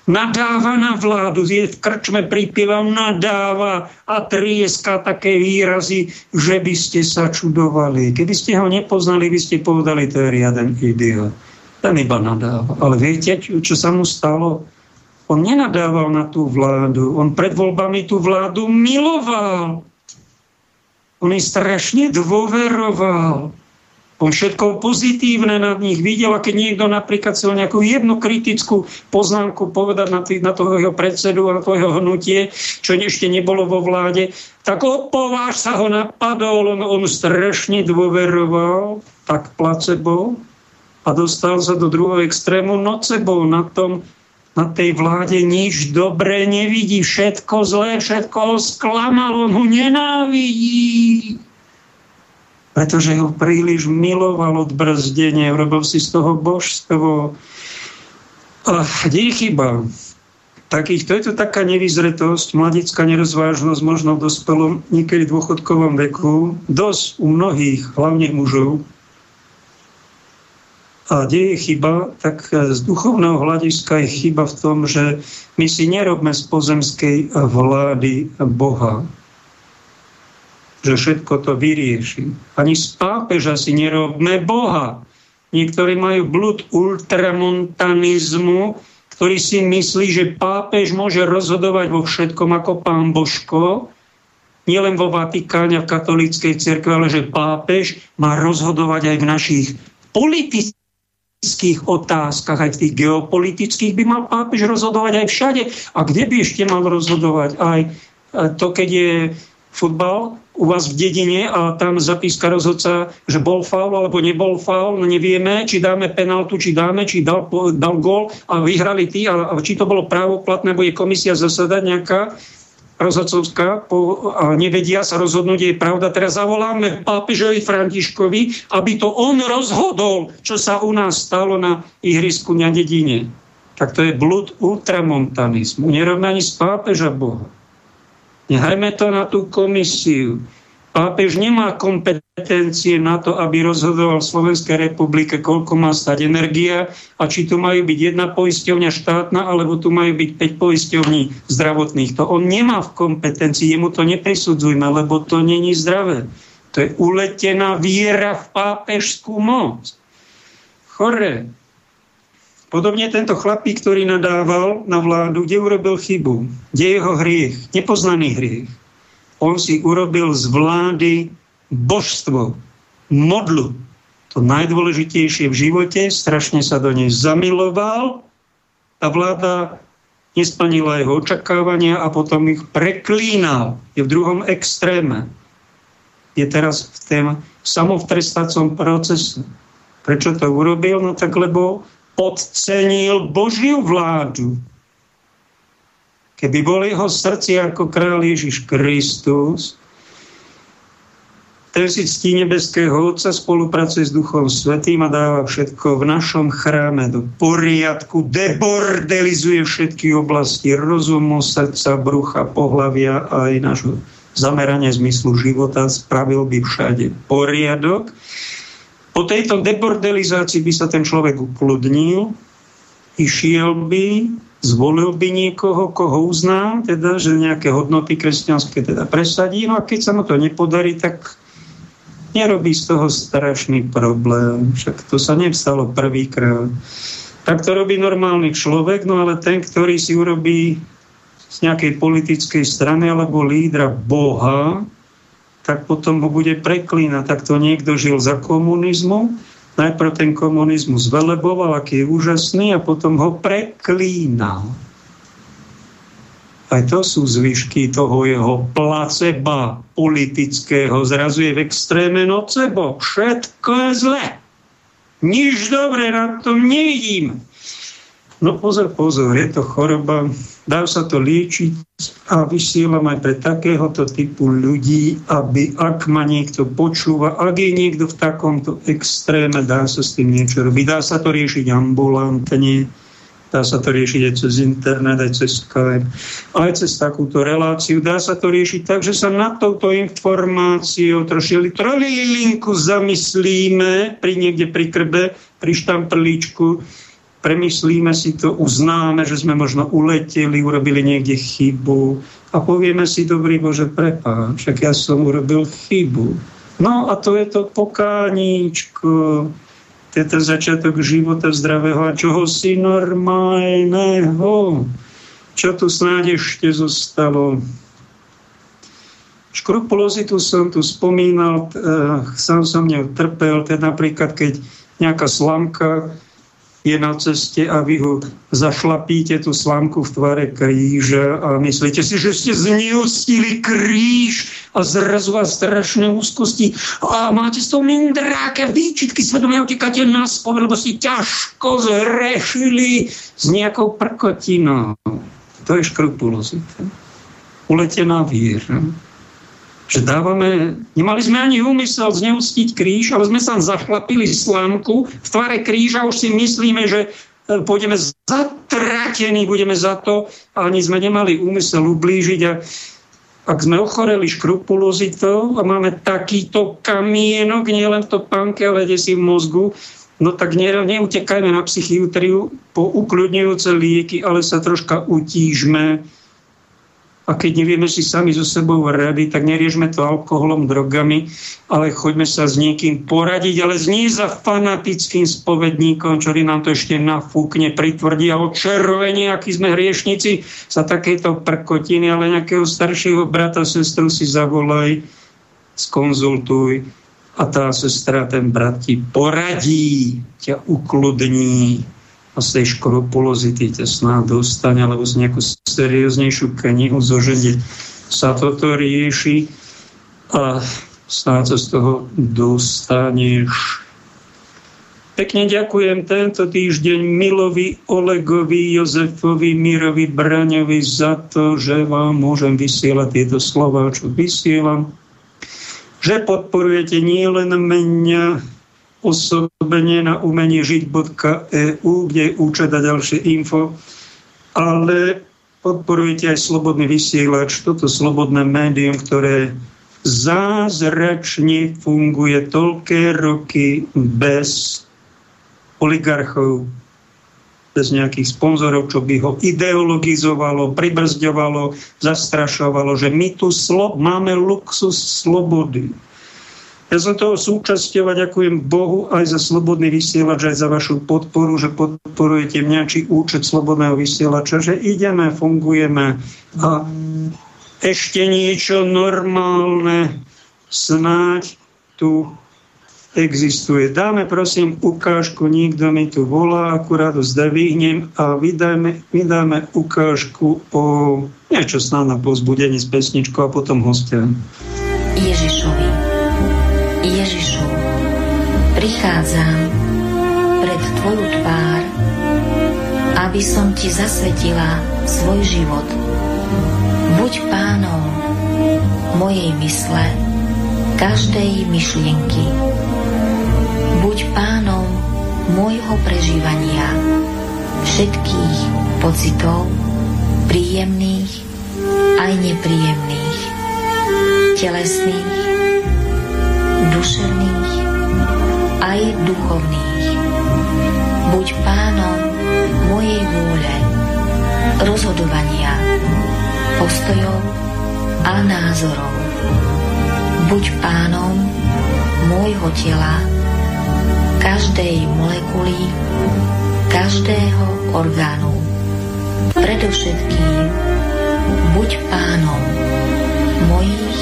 nadáva na vládu, je v krčme pripieval, nadáva a trieska také výrazy, že by ste sa čudovali. Keby ste ho nepoznali, by ste povedali, to je riaden idiot. Ten iba nadáva. Ale viete, čo sa mu stalo? On nenadával na tú vládu. On pred voľbami tú vládu miloval. On jej strašne dôveroval. On všetko pozitívne na nich videl a keď niekto napríklad chcel nejakú jednu kritickú poznámku povedať na, tý, na toho jeho predsedu a na toho jeho hnutie, čo ešte nebolo vo vláde, tak opováž sa ho napadol, on, on strašne dôveroval, tak placebo. A dostal sa do druhého extrému nocebou na tom, na tej vláde nič dobré nevidí, všetko zlé, všetko sklamal, on ho nenávidí pretože ho príliš miloval od brzdenia, urobil si z toho božstvo. A kde je chyba? Takých, to je to taká nevyzretosť, mladická nerozvážnosť, možno v dospelom, niekedy dôchodkovom veku, dosť u mnohých, hlavne mužov. A kde je chyba? Tak z duchovného hľadiska je chyba v tom, že my si nerobme z pozemskej vlády Boha že všetko to vyrieši. Ani z pápeža si nerobme Boha. Niektorí majú blud ultramontanizmu, ktorý si myslí, že pápež môže rozhodovať vo všetkom ako pán Božko, nielen vo Vatikáne, v katolíckej cirkvi, ale že pápež má rozhodovať aj v našich politických politických otázkach, aj v tých geopolitických by mal pápež rozhodovať aj všade. A kde by ešte mal rozhodovať? Aj e, to, keď je futbal u vás v dedine a tam zapíska rozhodca, že bol faul alebo nebol faul, no nevieme, či dáme penaltu, či dáme, či dal, dal gól a vyhrali tí, a, a či to bolo právoplatné, bude komisia zasadať nejaká rozhodcovská po, a nevedia sa rozhodnúť, je pravda. Teraz zavoláme pápežovi Františkovi, aby to on rozhodol, čo sa u nás stalo na ihrisku na dedine. Tak to je blud ultramontanizmu, nerovnaní z pápeža Boha. Nehajme to na tú komisiu. Pápež nemá kompetencie na to, aby rozhodoval v Slovenskej republike, koľko má stať energia a či tu majú byť jedna poisťovňa štátna, alebo tu majú byť 5 poisťovní zdravotných. To on nemá v kompetencii, jemu to neprisudzujme, lebo to není zdravé. To je uletená viera v pápežskú moc. Chore. Podobne tento chlapík, ktorý nadával na vládu, kde urobil chybu, kde je jeho hriech, nepoznaný hriech. On si urobil z vlády božstvo, modlu. To najdôležitejšie v živote, strašne sa do nej zamiloval. Tá vláda nesplnila jeho očakávania a potom ich preklínal. Je v druhom extréme. Je teraz v tém samovtrestacom procese. Prečo to urobil? No tak lebo podcenil Božiu vládu. Keby bol jeho srdci ako král Ježiš Kristus, ten si ctí nebeského Otca, spolupracuje s Duchom Svetým a dáva všetko v našom chráme do poriadku, debordelizuje všetky oblasti rozumu, srdca, brucha, pohlavia a aj nášho zameranie zmyslu života, spravil by všade poriadok. Po tejto debordelizácii by sa ten človek ukludnil, išiel by, zvolil by niekoho, koho uzná, teda, že nejaké hodnoty kresťanské teda presadí, no a keď sa mu to nepodarí, tak nerobí z toho strašný problém. Však to sa nevstalo prvýkrát. Tak to robí normálny človek, no ale ten, ktorý si urobí z nejakej politickej strany alebo lídra Boha, tak potom ho bude preklínať. Tak to niekto žil za komunizmu, najprv ten komunizmus veleboval, aký je úžasný a potom ho preklínal. Aj to sú zvyšky toho jeho placeba politického. Zrazu je v extréme nocebo. Všetko je zle. Nič dobré na tom nevidím. No pozor, pozor, je to choroba, dá sa to liečiť a vysielam aj pre takéhoto typu ľudí, aby ak ma niekto počúva, ak je niekto v takomto extréme, dá sa s tým niečo robiť. Dá sa to riešiť ambulantne, dá sa to riešiť aj cez internet, aj cez Skype, aj cez takúto reláciu. Dá sa to riešiť tak, že sa nad touto informáciou trošku trolilinku zamyslíme pri niekde pri krbe, pri štamprlíčku, premyslíme si to, uznáme, že sme možno uleteli, urobili niekde chybu a povieme si, dobrý Bože, prepáč, však ja som urobil chybu. No a to je to pokáníčko, to je ten začiatok života zdravého a čoho si normálneho. Čo tu snáď ešte zostalo? Škrupulozitu som tu spomínal, uh, sám som ňou trpel, teda napríklad, keď nejaká slamka je na ceste a vy ho zašlapíte tú slámku v tvare kríža a myslíte si, že ste zneustili kríž a zrazu vás strašné úzkosti a máte z toho mindráke výčitky svedomia utekáte na spome, lebo si ťažko zrešili s nejakou prkotinou. To je škrupulozita. Uletená víra že dávame, nemali sme ani úmysel zneustiť kríž, ale sme sa zachlapili slámku v tvare kríža, už si myslíme, že e, pôjdeme zatratení, budeme za to, ani sme nemali úmysel ublížiť a ak sme ochoreli škrupulozitou a máme takýto kamienok, nielen v topánke, ale kde si v mozgu, no tak ne, neutekajme na psychiatriu po ukľudňujúce lieky, ale sa troška utížme, a keď nevieme si sami so sebou rady, tak neriešme to alkoholom, drogami, ale choďme sa s niekým poradiť, ale nie za fanatickým spovedníkom, ktorý nám to ešte nafúkne, pritvrdí a očervenie, akí sme hriešnici za takéto prkotiny, ale nejakého staršieho brata, sestru si zavolaj, skonzultuj. a tá sestra, ten brat ti poradí, ťa ukludní a z tej škrupulozity ťa snáď dostane, alebo z nejakú serióznejšiu knihu zoženie sa toto rieši a snáď sa z toho dostaneš. Pekne ďakujem tento týždeň Milovi, Olegovi, Jozefovi, Mirovi, Braňovi za to, že vám môžem vysielať tieto slova, čo vysielam že podporujete nielen mňa osobne na umenie žiť.eu, kde je účet a ďalšie info, ale podporujete aj slobodný vysielač, toto slobodné médium, ktoré zázračne funguje toľké roky bez oligarchov, bez nejakých sponzorov, čo by ho ideologizovalo, pribrzďovalo, zastrašovalo, že my tu slo- máme luxus slobody. Ja som toho súčasťou a ďakujem Bohu aj za slobodný vysielač, aj za vašu podporu, že podporujete mňa, či účet slobodného vysielača, že ideme, fungujeme a ešte niečo normálne snáď tu existuje. Dáme prosím ukážku, nikto mi tu volá, akurát zdvihnem a vydáme, vydáme ukážku o niečo snáď na pozbudenie z pesničku a potom hostia.
Ježišovi, prichádzam pred Tvoju tvár, aby som Ti zasvetila svoj život. Buď pánom mojej mysle, každej myšlienky buď pánom môjho prežívania všetkých pocitov, príjemných aj nepríjemných, telesných, duševných aj duchovných. Buď pánom mojej vôle, rozhodovania, postojov a názorov. Buď pánom môjho tela, každej molekuly, každého orgánu. Predovšetkým buď pánom mojich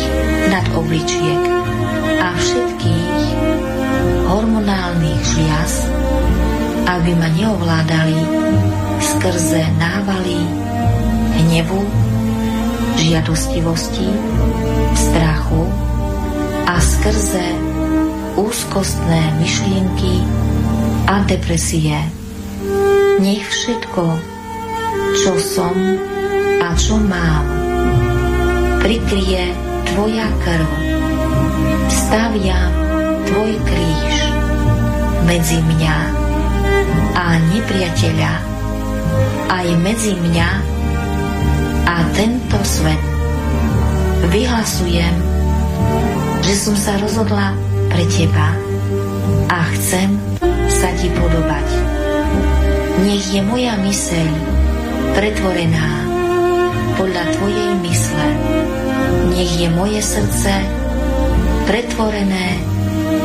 nadobličiek a všetkých hormonálnych žliaz, aby ma neovládali skrze návaly hnevu, žiadostivosti, strachu a skrze úzkostné myšlienky a depresie. Nech všetko, čo som a čo mám, prikrie Tvoja krv. Staviam Tvoj kríž medzi mňa a nepriateľa, aj medzi mňa a tento svet. Vyhlasujem, že som sa rozhodla pre teba a chcem sa ti podobať. Nech je moja myseľ pretvorená podľa tvojej mysle. Nech je moje srdce pretvorené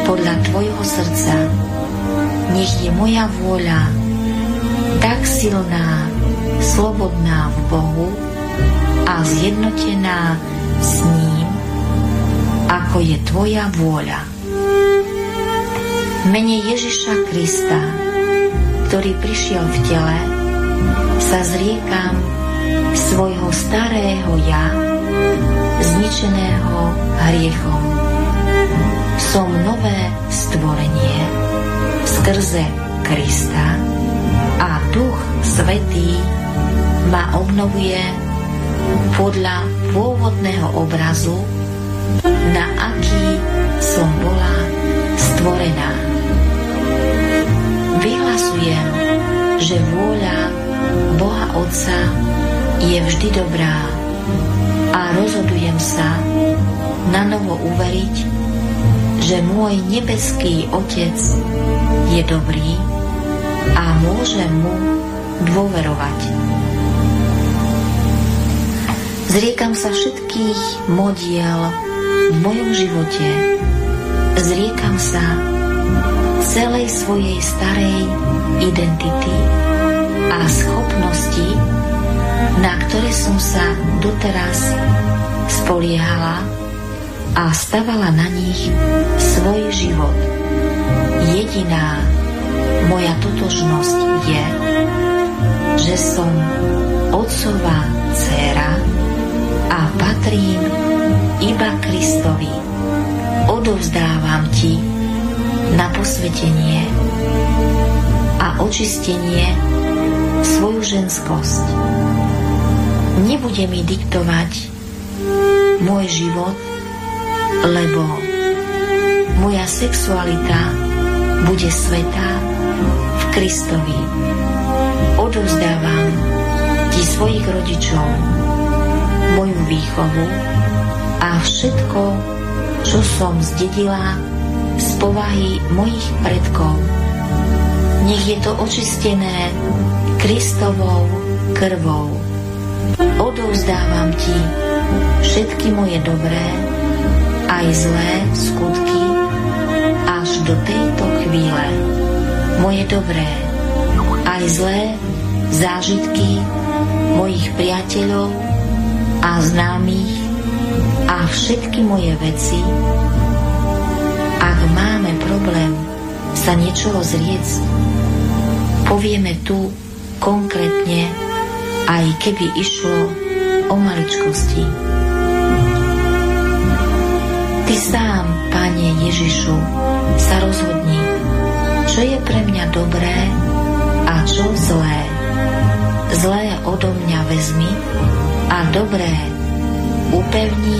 podľa tvojho srdca. Nech je moja vôľa tak silná, slobodná v Bohu a zjednotená s ním, ako je tvoja vôľa mene Ježiša Krista, ktorý prišiel v tele, sa zriekam svojho starého ja, zničeného hriechom. Som nové stvorenie skrze Krista. A Duch Svetý ma obnovuje podľa pôvodného obrazu, na aký som bola stvorená. Vyhlasujem, že vôľa Boha Otca je vždy dobrá a rozhodujem sa na novo uveriť, že môj nebeský Otec je dobrý a môžem mu dôverovať. Zriekam sa všetkých modiel v mojom živote. Zriekam sa celej svojej starej identity a schopnosti, na ktoré som sa doteraz spoliehala a stavala na nich svoj život. Jediná moja totožnosť je, že som otcová dcéra a patrím iba Kristovi. Odovzdávam ti na posvetenie a očistenie svoju ženskosť. Nebude mi diktovať môj život, lebo moja sexualita bude svetá v Kristovi. Odovzdávam ti svojich rodičov, moju výchovu a všetko, čo som zdedila z povahy mojich predkov. Nech je to očistené Kristovou krvou. Odovzdávam ti všetky moje dobré aj zlé skutky až do tejto chvíle. Moje dobré aj zlé zážitky mojich priateľov a známych a všetky moje veci, ak máme problém sa niečoho zrieť, povieme tu konkrétne, aj keby išlo o maličkosti. Ty sám, Pane Ježišu, sa rozhodni, čo je pre mňa dobré a čo zlé. Zlé odo mňa vezmi a dobré upevni,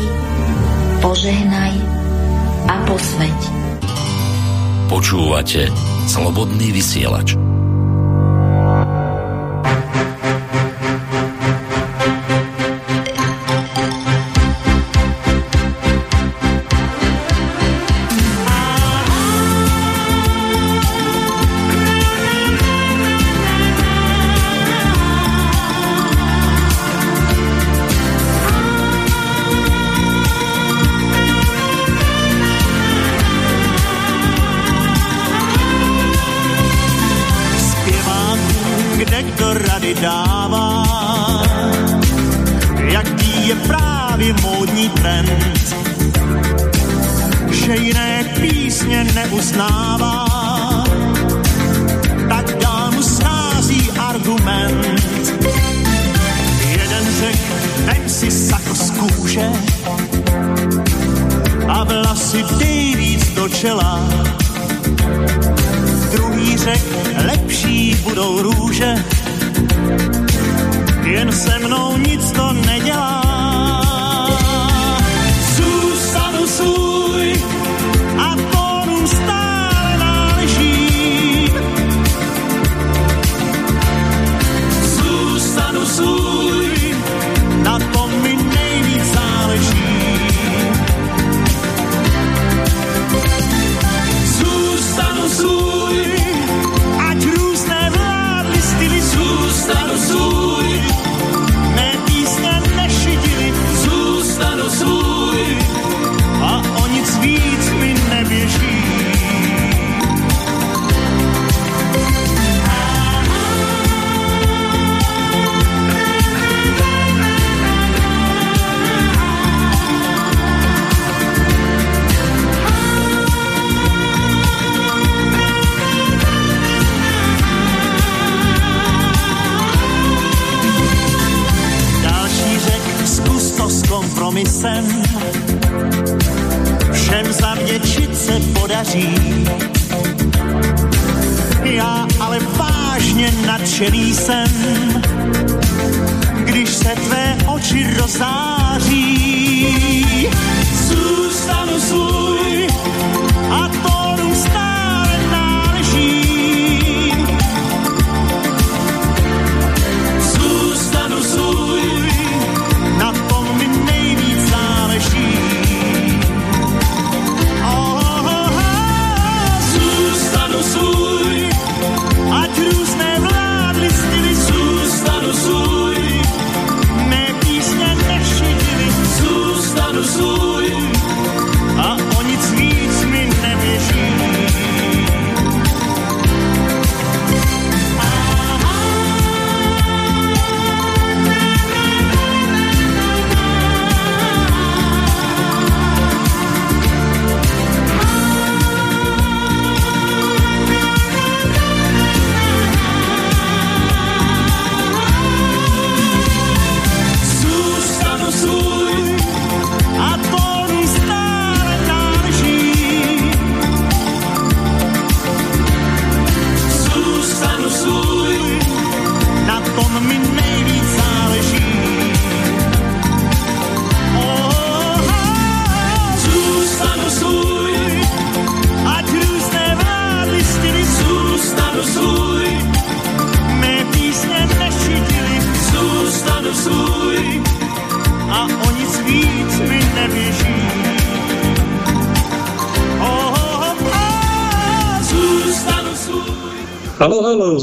požehnaj a posveď.
Počúvate Slobodný vysielač.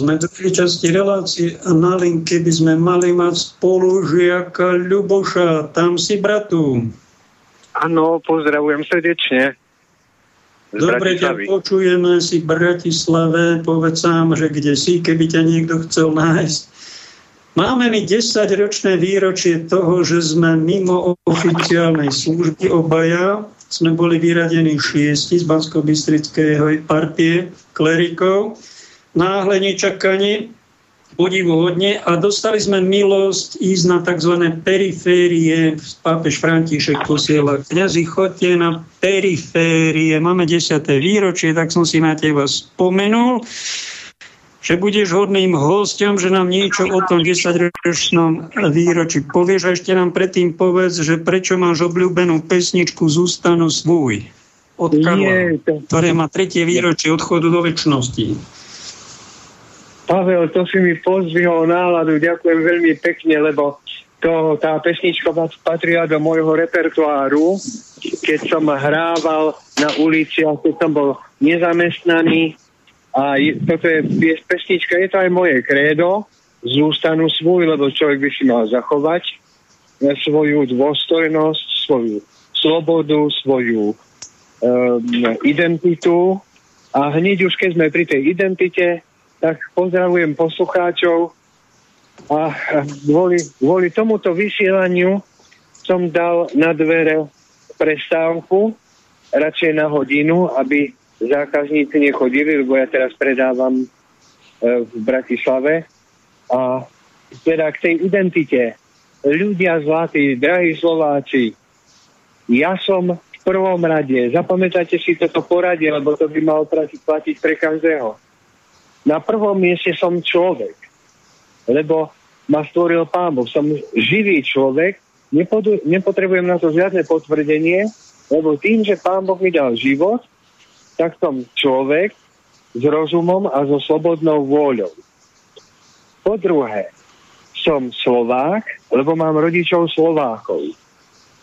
Sme v druhej časti relácie a na linke by sme mali mať spolužiaka Ľuboša. Tam si, bratu.
Áno, pozdravujem srdečne.
Dobre ťa počujeme si v Bratislave. Povedz sám, že kde si, keby ťa niekto chcel nájsť. Máme mi 10-ročné výročie toho, že sme mimo oficiálnej služby obaja. Sme boli vyradení šiesti z Bansko-Bystrického partie klerikov náhle nečakanie, podivuhodne a dostali sme milosť ísť na tzv. periférie. Pápež František posiela kniazy, chodte na periférie. Máme 10. výročie, tak som si na teba spomenul že budeš hodným hostom, že nám niečo o tom 10-ročnom výročí povieš a ešte nám predtým povedz, že prečo máš obľúbenú pesničku Zústanu svoj od Karla, ktoré má tretie výročie odchodu do väčšnosti.
Pavel, to si mi pozvihol náladu, ďakujem veľmi pekne, lebo to, tá pesnička patrila do môjho repertoáru, keď som hrával na ulici a keď som bol nezamestnaný. A je, toto je, je pesnička, je to aj moje krédo, zústanu svoj, lebo človek by si mal zachovať svoju dôstojnosť, svoju slobodu, svoju um, identitu. A hneď už keď sme pri tej identite, tak pozdravujem poslucháčov a kvôli, kvôli tomuto vysielaniu som dal na dvere prestávku, radšej na hodinu, aby zákazníci nechodili, lebo ja teraz predávam e, v Bratislave. A teda k tej identite. Ľudia zlatí, drahí Slováci, ja som v prvom rade, zapamätajte si toto poradie, lebo to by malo platiť pre každého na prvom mieste som človek, lebo ma stvoril Pán Boh. Som živý človek, nepotrebujem na to žiadne potvrdenie, lebo tým, že Pán Boh mi dal život, tak som človek s rozumom a so slobodnou vôľou. Po druhé, som Slovák, lebo mám rodičov Slovákov.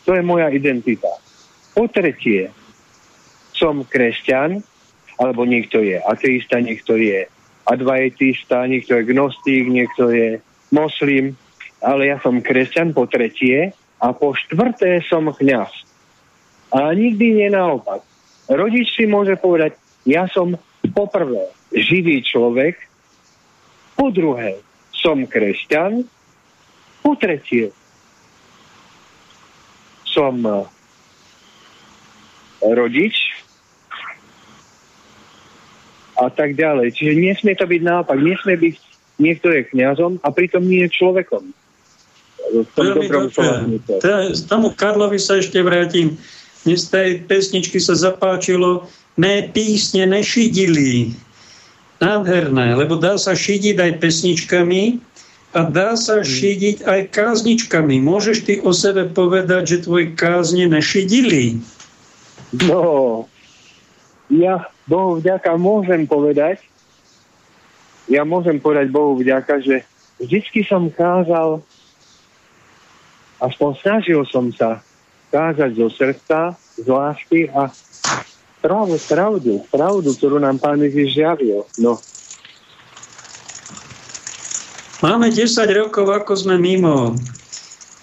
To je moja identita. Po tretie, som kresťan, alebo niekto je ateista, niekto je advaitista, niekto je gnostík, niekto je moslim, ale ja som kresťan po tretie a po štvrté som kňaz. A nikdy nie naopak. Rodič si môže povedať, ja som poprvé živý človek, po druhé som kresťan, po tretie som eh, rodič, a tak ďalej. Čiže nesmie to byť naopak. Nesmie byť, niekto je kňazom a pritom nie je človekom.
Tomu Karlovi sa ešte vrátim. Mne z tej pesničky sa zapáčilo mé písne nešidili. Nádherné, lebo dá sa šidiť aj pesničkami a dá sa šidiť aj kázničkami. Môžeš ty o sebe povedať, že tvoje kázne nešidili?
No, ja Bohu vďaka môžem povedať, ja môžem povedať Bohu vďaka, že vždycky som kázal, aspoň snažil som sa kázať zo srdca, z lásky a práve pravdu, pravdu, ktorú nám Pán Ježiš javil. No.
Máme 10 rokov, ako sme mimo.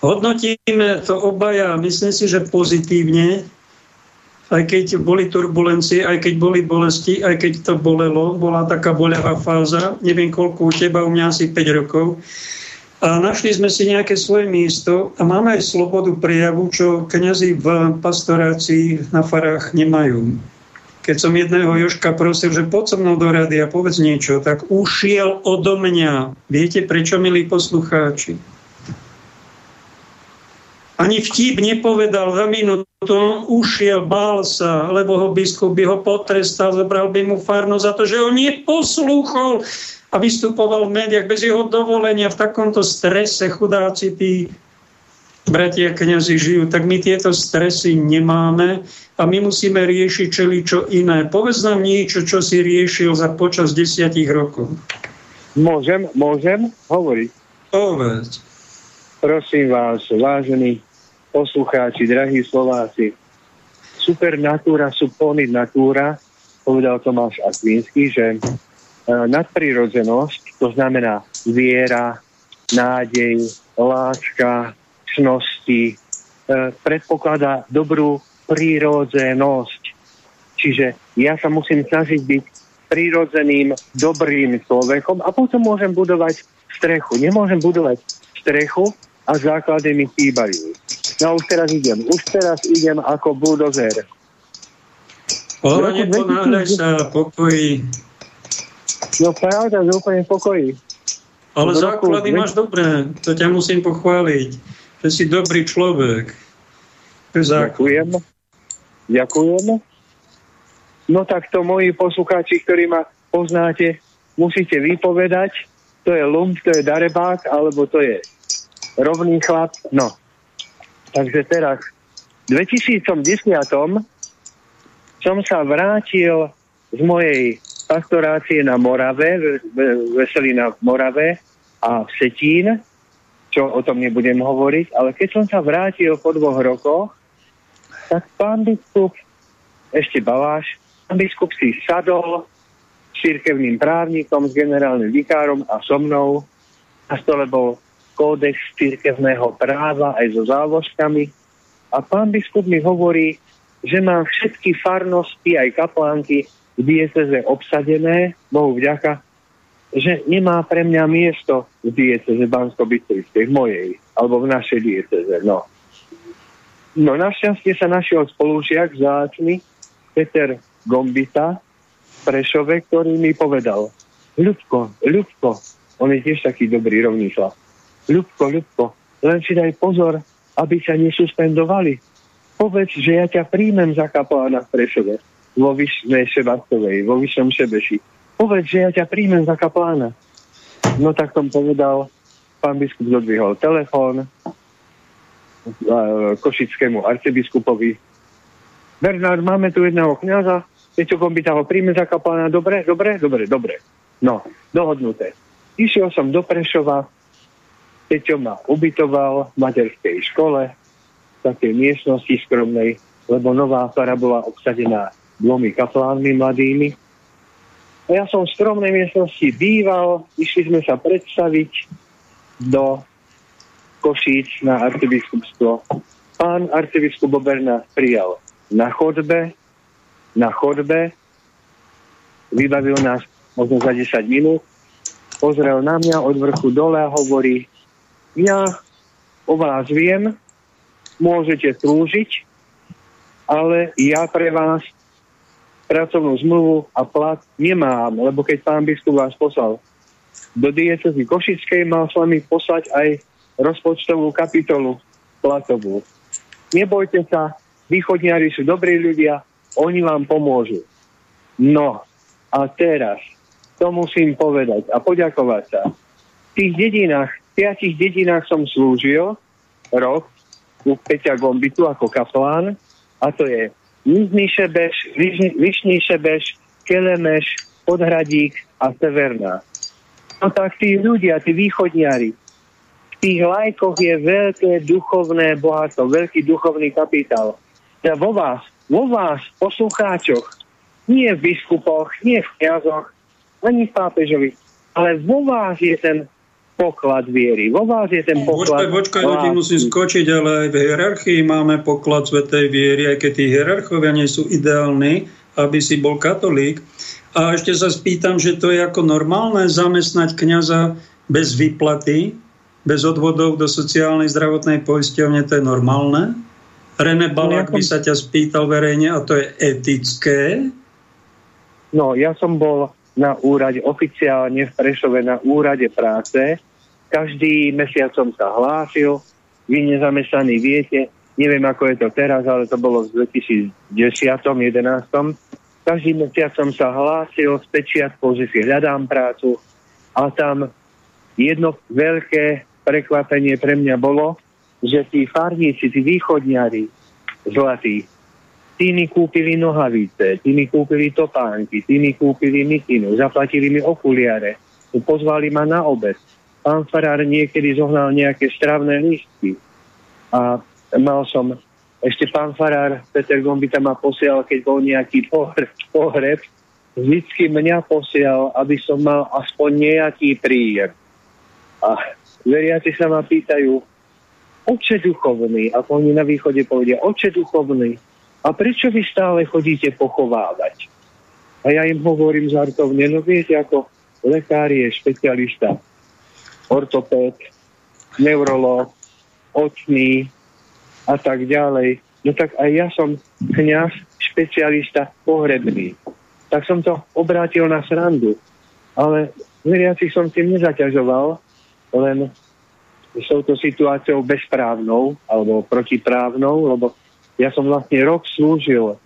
Hodnotíme to obaja, myslím si, že pozitívne, aj keď boli turbulencie, aj keď boli bolesti, aj keď to bolelo, bola taká boľavá fáza, neviem koľko u teba, u mňa asi 5 rokov. A našli sme si nejaké svoje miesto a máme aj slobodu prejavu, čo kniazy v pastorácii na farách nemajú. Keď som jedného Joška prosil, že poď so mnou do rady a povedz niečo, tak ušiel odo mňa. Viete prečo, milí poslucháči? Ani vtip nepovedal za minútu, ušiel, bál sa, lebo ho biskup by ho potrestal, zobral by mu farno za to, že ho neposlúchol a vystupoval v médiách bez jeho dovolenia v takomto strese chudáci tí bratia kniazy žijú, tak my tieto stresy nemáme a my musíme riešiť čeli čo iné. Povedz nám niečo, čo si riešil za počas desiatich rokov.
Môžem, môžem hovoriť.
Povedz
prosím vás, vážení poslucháči, drahí Slováci, natúra sú pony natúra, povedal Tomáš Akvinsky, že e, nadprirodzenosť, to znamená viera, nádej, láska, čnosti, e, predpokladá dobrú prírodzenosť. Čiže ja sa musím snažiť byť prírodzeným, dobrým človekom a potom môžem budovať strechu. Nemôžem budovať strechu a základy mi chýbajú. No už teraz idem. Už teraz idem ako buldozer.
Pohľadne ponáhľaj sa, pokoji.
No pravda, že úplne pokoji.
Ale v základy roku... máš dobré, to ťa musím pochváliť. Že si dobrý človek.
Ďakujem. Ďakujem. No tak to moji poslucháči, ktorí ma poznáte, musíte vypovedať, to je lump, to je darebák, alebo to je rovný chlap. No. Takže teraz v 2010 som sa vrátil z mojej pastorácie na Morave, Veselina v Morave a v Setín, čo o tom nebudem hovoriť, ale keď som sa vrátil po dvoch rokoch, tak pán biskup, ešte Baláš, pán biskup si sadol s církevným právnikom, s generálnym vikárom a so mnou. Na stole bol kódex církevného práva aj so záložkami. A pán biskup mi hovorí, že mám všetky farnosti, aj kaplánky v dieceze obsadené, Bohu vďaka, že nemá pre mňa miesto v dieceze bansko v mojej, alebo v našej dieceze. No. no našťastie sa našiel spolužiak zácný, Peter Gombita, Prešove, ktorý mi povedal, Ľudko, Ľudko, on je tiež taký dobrý rovný chlap. Ľudko, Ľudko, len si daj pozor, aby sa nesuspendovali. Povedz, že ja ťa príjmem za kaplána v Prešove vo Vyšnej Šebastovej, vo Vyšnom Šebeši. Povedz, že ja ťa príjmem za kaplána. No tak som povedal, pán biskup zodvihol telefón košickému arcibiskupovi. Bernard, máme tu jedného kniaza, Peťo Gombita ho príjme za kaplána. Dobre, dobre, dobre, dobre. No, dohodnuté. Išiel som do Prešova, Peťo ma ubytoval v materskej škole, v takej miestnosti skromnej, lebo nová fara bola obsadená dvomi kaplánmi mladými. A ja som v stromnej miestnosti býval, išli sme sa predstaviť do Košíc na arcibiskupstvo. Pán arcibiskup Boberna prijal na chodbe, na chodbe, vybavil nás možno za 10 minút, pozrel na mňa od vrchu dole a hovorí, ja o vás viem, môžete slúžiť, ale ja pre vás pracovnú zmluvu a plat nemám, lebo keď pán biskup vás poslal do diecezy Košickej, mal s vami poslať aj rozpočtovú kapitolu platovú. Nebojte sa, východniari sú dobrí ľudia, oni vám pomôžu. No a teraz, to musím povedať a poďakovať sa. V tých dedinách, piatich dedinách som slúžil rok u Peťa Gombitu ako kaplán a to je Nižný Šebeš, Vyšný Šebeš, Kelemeš, Podhradík a Severná. No tak tí ľudia, tí východniari, v tých lajkoch je veľké duchovné bohatstvo, veľký duchovný kapitál. Ja vo vás, vo vás, poslucháčoch, nie v biskupoch, nie v kniazoch, ani v pápežovi, ale vo vás je ten poklad viery. Vo vás je ten poklad...
Počkaj, počkaj, ti musím skočiť, ale aj v hierarchii máme poklad svetej viery, aj keď tí hierarchovia nie sú ideálni, aby si bol katolík. A ešte sa spýtam, že to je ako normálne zamestnať kňaza bez výplaty, bez odvodov do sociálnej zdravotnej poisťovne, to je normálne? René Balák by sa ťa spýtal verejne a to je etické?
No, ja som bol na úrade, oficiálne v Prešove na úrade práce. Každý mesiac som sa hlásil, vy nezamestnaní viete, neviem ako je to teraz, ale to bolo v 2010 2011 Každý mesiac som sa hlásil s pečiatkou, že si hľadám prácu. A tam jedno veľké prekvapenie pre mňa bolo, že tí farníci, tí východňari zlatí, Tí mi kúpili nohavice, tí mi kúpili topánky, tí mi kúpili mikinu, zaplatili mi okuliare, pozvali ma na obed. Pán farár niekedy zohnal nejaké stravné lístky. A mal som, ešte pán Farár Peter Gombita ma posielal, keď bol nejaký pohreb vždycky mňa posielal, aby som mal aspoň nejaký príjem. A veriaci sa ma pýtajú, oče duchovný, ako oni na východe povedia, oče duchovný, a prečo vy stále chodíte pochovávať? A ja im hovorím žartovne, no viete, ako lekár je špecialista, ortopéd, neurolog, očný a tak ďalej. No tak aj ja som kňaz, špecialista pohrebný. Tak som to obrátil na srandu. Ale veriacich som tým nezaťažoval, len s touto situáciou bezprávnou alebo protiprávnou, lebo ja som vlastne rok slúžil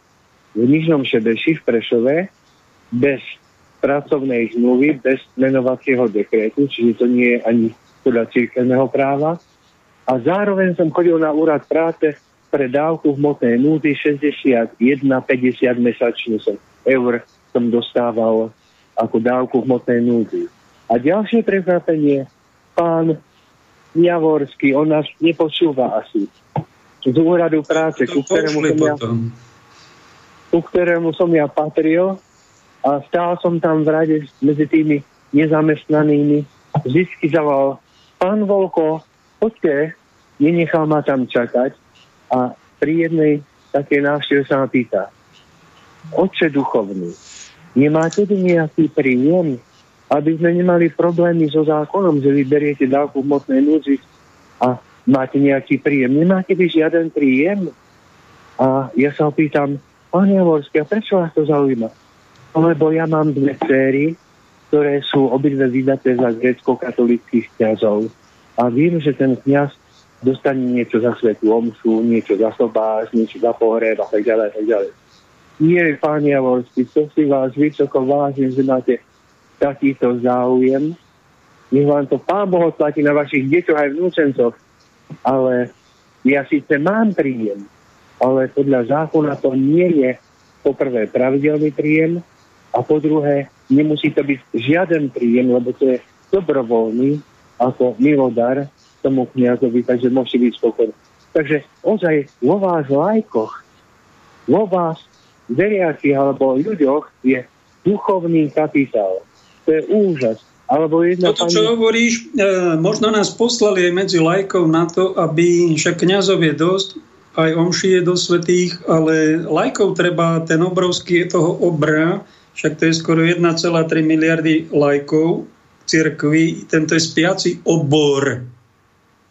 v Nižnom Šebeši v Prešove bez pracovnej zmluvy, bez menovacieho dekrétu, čiže to nie je ani podľa církevného práva. A zároveň som chodil na úrad práce pre dávku v motnej núdy 61,50 mesačne som, eur som dostával ako dávku v motnej. A ďalšie prekvapenie, pán Javorský, on nás nepočúva asi z úradu práce, ku ktorému, som ja, ku ktorému som ja patril a stál som tam v rade medzi tými nezamestnanými. Vždycky zavolal, pán Volko, poďte, nenechal ma tam čakať a pri jednej takej návšteve sa ma pýta, oče duchovný, nemáte tu nejaký príjem, aby sme nemali problémy so zákonom, že vy beriete dávku v motnej núdzi a máte nejaký príjem. Nemáte vy žiaden príjem? A ja sa opýtam, pán Javorský, a prečo vás to zaujíma? Lebo ja mám dve céry, ktoré sú obidve vydaté za grecko-katolických kniazov. A viem, že ten kniaz dostane niečo za svetú omšu, niečo za sobáš, niečo za pohreb a tak ďalej, tak ďalej. Nie, pán Javorský, to si vás vysoko vážim, že máte takýto záujem. Nech vám to Pán Boh platí na vašich deťoch aj vnúčencoch ale ja síce mám príjem, ale podľa zákona to nie je po prvé pravidelný príjem a po druhé nemusí to byť žiaden príjem, lebo to je dobrovoľný ako milodar tomu kniazovi, takže môže byť spokojný. Takže ozaj vo vás lajkoch, vo vás veriacich alebo ľuďoch je duchovný kapitál. To je úžas. Alebo jedna
Toto, pani... čo hovoríš, e, možno nás poslali aj medzi lajkov na to, aby však kniazov je dosť, aj omši je do svetých, ale lajkov treba ten obrovský toho obra, však to je skoro 1,3 miliardy lajkov cirkvi, tento je spiaci obor,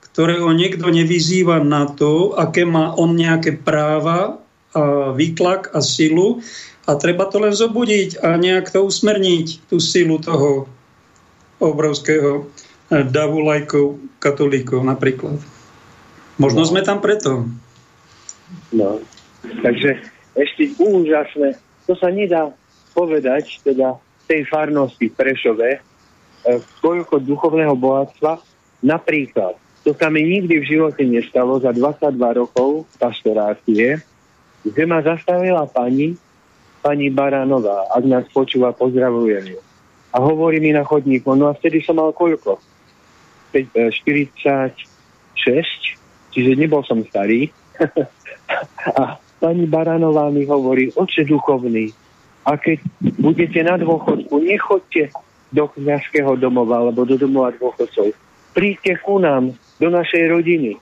ktorého niekto nevyzýva na to, aké má on nejaké práva a výtlak a silu a treba to len zobudiť a nejak to usmerniť, tú silu toho obrovského davu lajkov katolíkov napríklad. Možno no. sme tam preto.
No, takže ešte úžasné. To sa nedá povedať, teda tej farnosti v Prešove, e, koľko duchovného bohatstva, napríklad, to sa mi nikdy v živote nestalo za 22 rokov pastorácie, kde ma zastavila pani, pani Baranová, ak nás počúva, pozdravujem ju a hovorí mi na chodníku, no a vtedy som mal koľko? 46, e, čiže nebol som starý. a pani Baranová mi hovorí, oče duchovný, a keď budete na dôchodku, nechoďte do kniažského domova alebo do domova dôchodcov. Príďte ku nám, do našej rodiny.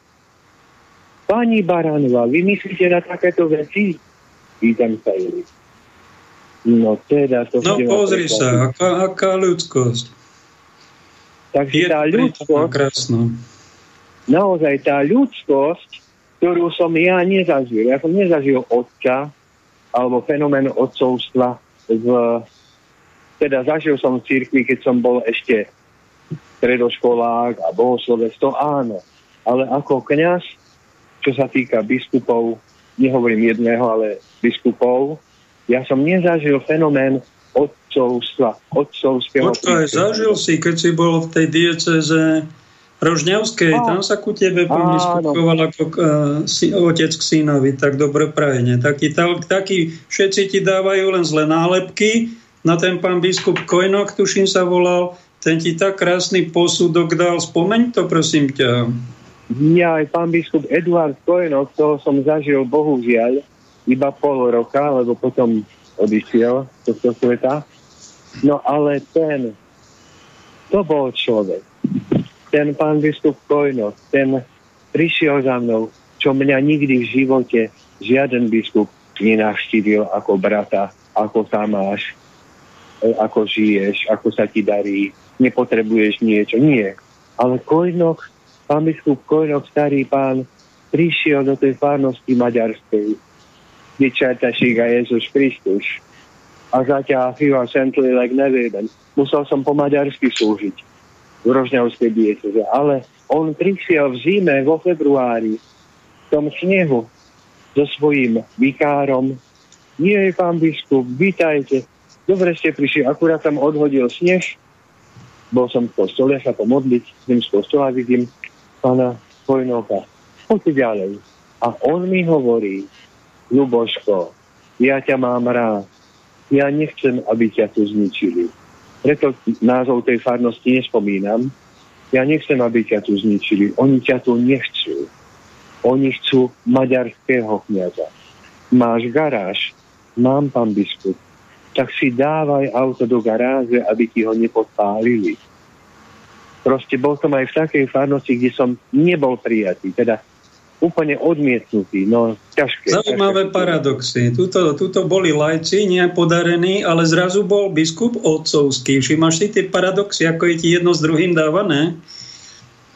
Pani Baranová, vy myslíte na takéto veci? Pýtam sa jej. No teda to...
No pozri sa, aká, aká ľudskosť.
Takže tá ľudskosť... Krásno. Naozaj tá ľudskosť, ktorú som ja nezažil. Ja som nezažil otca alebo fenomén otcovstva v, teda zažil som v cirkvi, keď som bol ešte stredoškolák a bohoslovec, to áno. Ale ako kňaz, čo sa týka biskupov, nehovorím jedného, ale biskupov, ja som nezažil fenomén otcovstva, otcovského
Počkaj, zažil si, keď si bol v tej dieceze Rožňavskej, a, tam sa ku tebe priskupoval ako uh, si, otec k synovi, tak dobre prajene. Taký, taký, všetci ti dávajú len zlé nálepky, na ten pán biskup Kojnok, tuším sa volal, ten ti tak krásny posudok dal, spomeň to prosím ťa.
Ja aj pán biskup Eduard Kojenok, toho som zažil bohužiaľ iba pol roka, lebo potom odišiel z tohto sveta. No ale ten, to bol človek. Ten pán biskup Kojnok, ten prišiel za mnou, čo mňa nikdy v živote žiaden biskup nenavštívil ako brata, ako sa máš, e, ako žiješ, ako sa ti darí, nepotrebuješ niečo. Nie. Ale Kojnok, pán biskup Kojnok, starý pán, prišiel do tej farnosti maďarskej, kde čertašík a Jezus Kristus. A zaťa chvíľa sentli, like neviem. Musel som po maďarsky slúžiť Rožňavskej dieceze. Ale on prišiel v zime, vo februári, v tom snehu, so svojím vikárom. Nie, pán biskup, vítajte. Dobre ste prišli, akurát tam odhodil sneh. Bol som v kostole sa pomodliť, tým z kostola vidím pána Vojnoka. Poďte ďalej. A on mi hovorí, Luboško, ja ťa mám rád. Ja nechcem, aby ťa tu zničili. Preto názov tej farnosti nespomínam. Ja nechcem, aby ťa tu zničili. Oni ťa tu nechcú. Oni chcú maďarského kniaza. Máš garáž? Mám, pán biskup. Tak si dávaj auto do garáže, aby ti ho nepodpálili. Proste bol som aj v takej farnosti, kde som nebol prijatý. Teda úplne odmietnutý. No, ťažké.
Zaujímavé ťažké. paradoxy. Tuto, tuto boli lajci, nie podarení, ale zrazu bol biskup otcovský. Všimáš si tie paradoxy, ako je ti jedno s druhým dávané?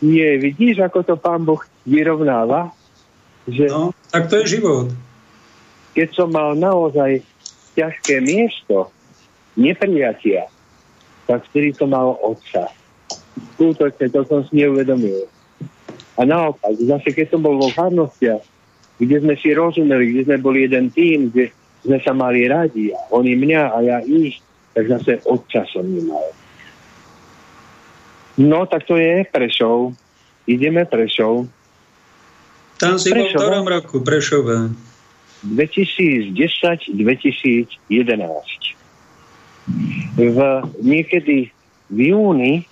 Nie, vidíš, ako to pán Boh vyrovnáva?
Že no, tak to je život.
Keď som mal naozaj ťažké miesto neprijatia, tak vtedy som mal otca. Skutočne, to som si neuvedomil. A naopak, zase keď som bol vo farnostiach, kde sme si rozumeli, kde sme boli jeden tým, kde sme sa mali radi, a oni mňa a ja ich, tak zase otca som nemal. No, tak to je Prešov. Ideme Prešov.
Tam si bol v ktorom roku Prešove?
2010-2011. V, niekedy v júni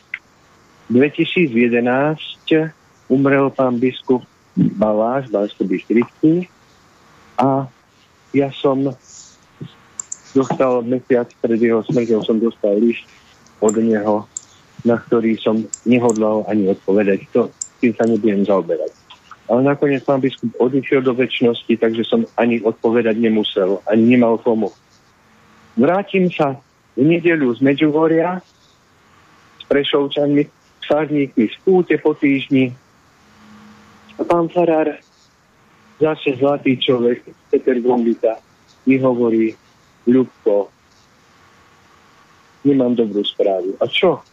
2011 umrel pán biskup Baláš, bansko bystrický a ja som dostal mesiac pred jeho smrťou som dostal list od neho, na ktorý som nehodlal ani odpovedať. To, tým sa nebudem zaoberať. Ale nakoniec pán biskup odišiel do väčšnosti, takže som ani odpovedať nemusel, ani nemal komu. Vrátim sa v nedelu z Medžuhoria s Prešovčanmi, s farníkmi z púte po týždni. Pán Farár, zase zlatý človek, Peter Gombita, mi hovorí, Ľubko, nemám dobrú správu. A čo?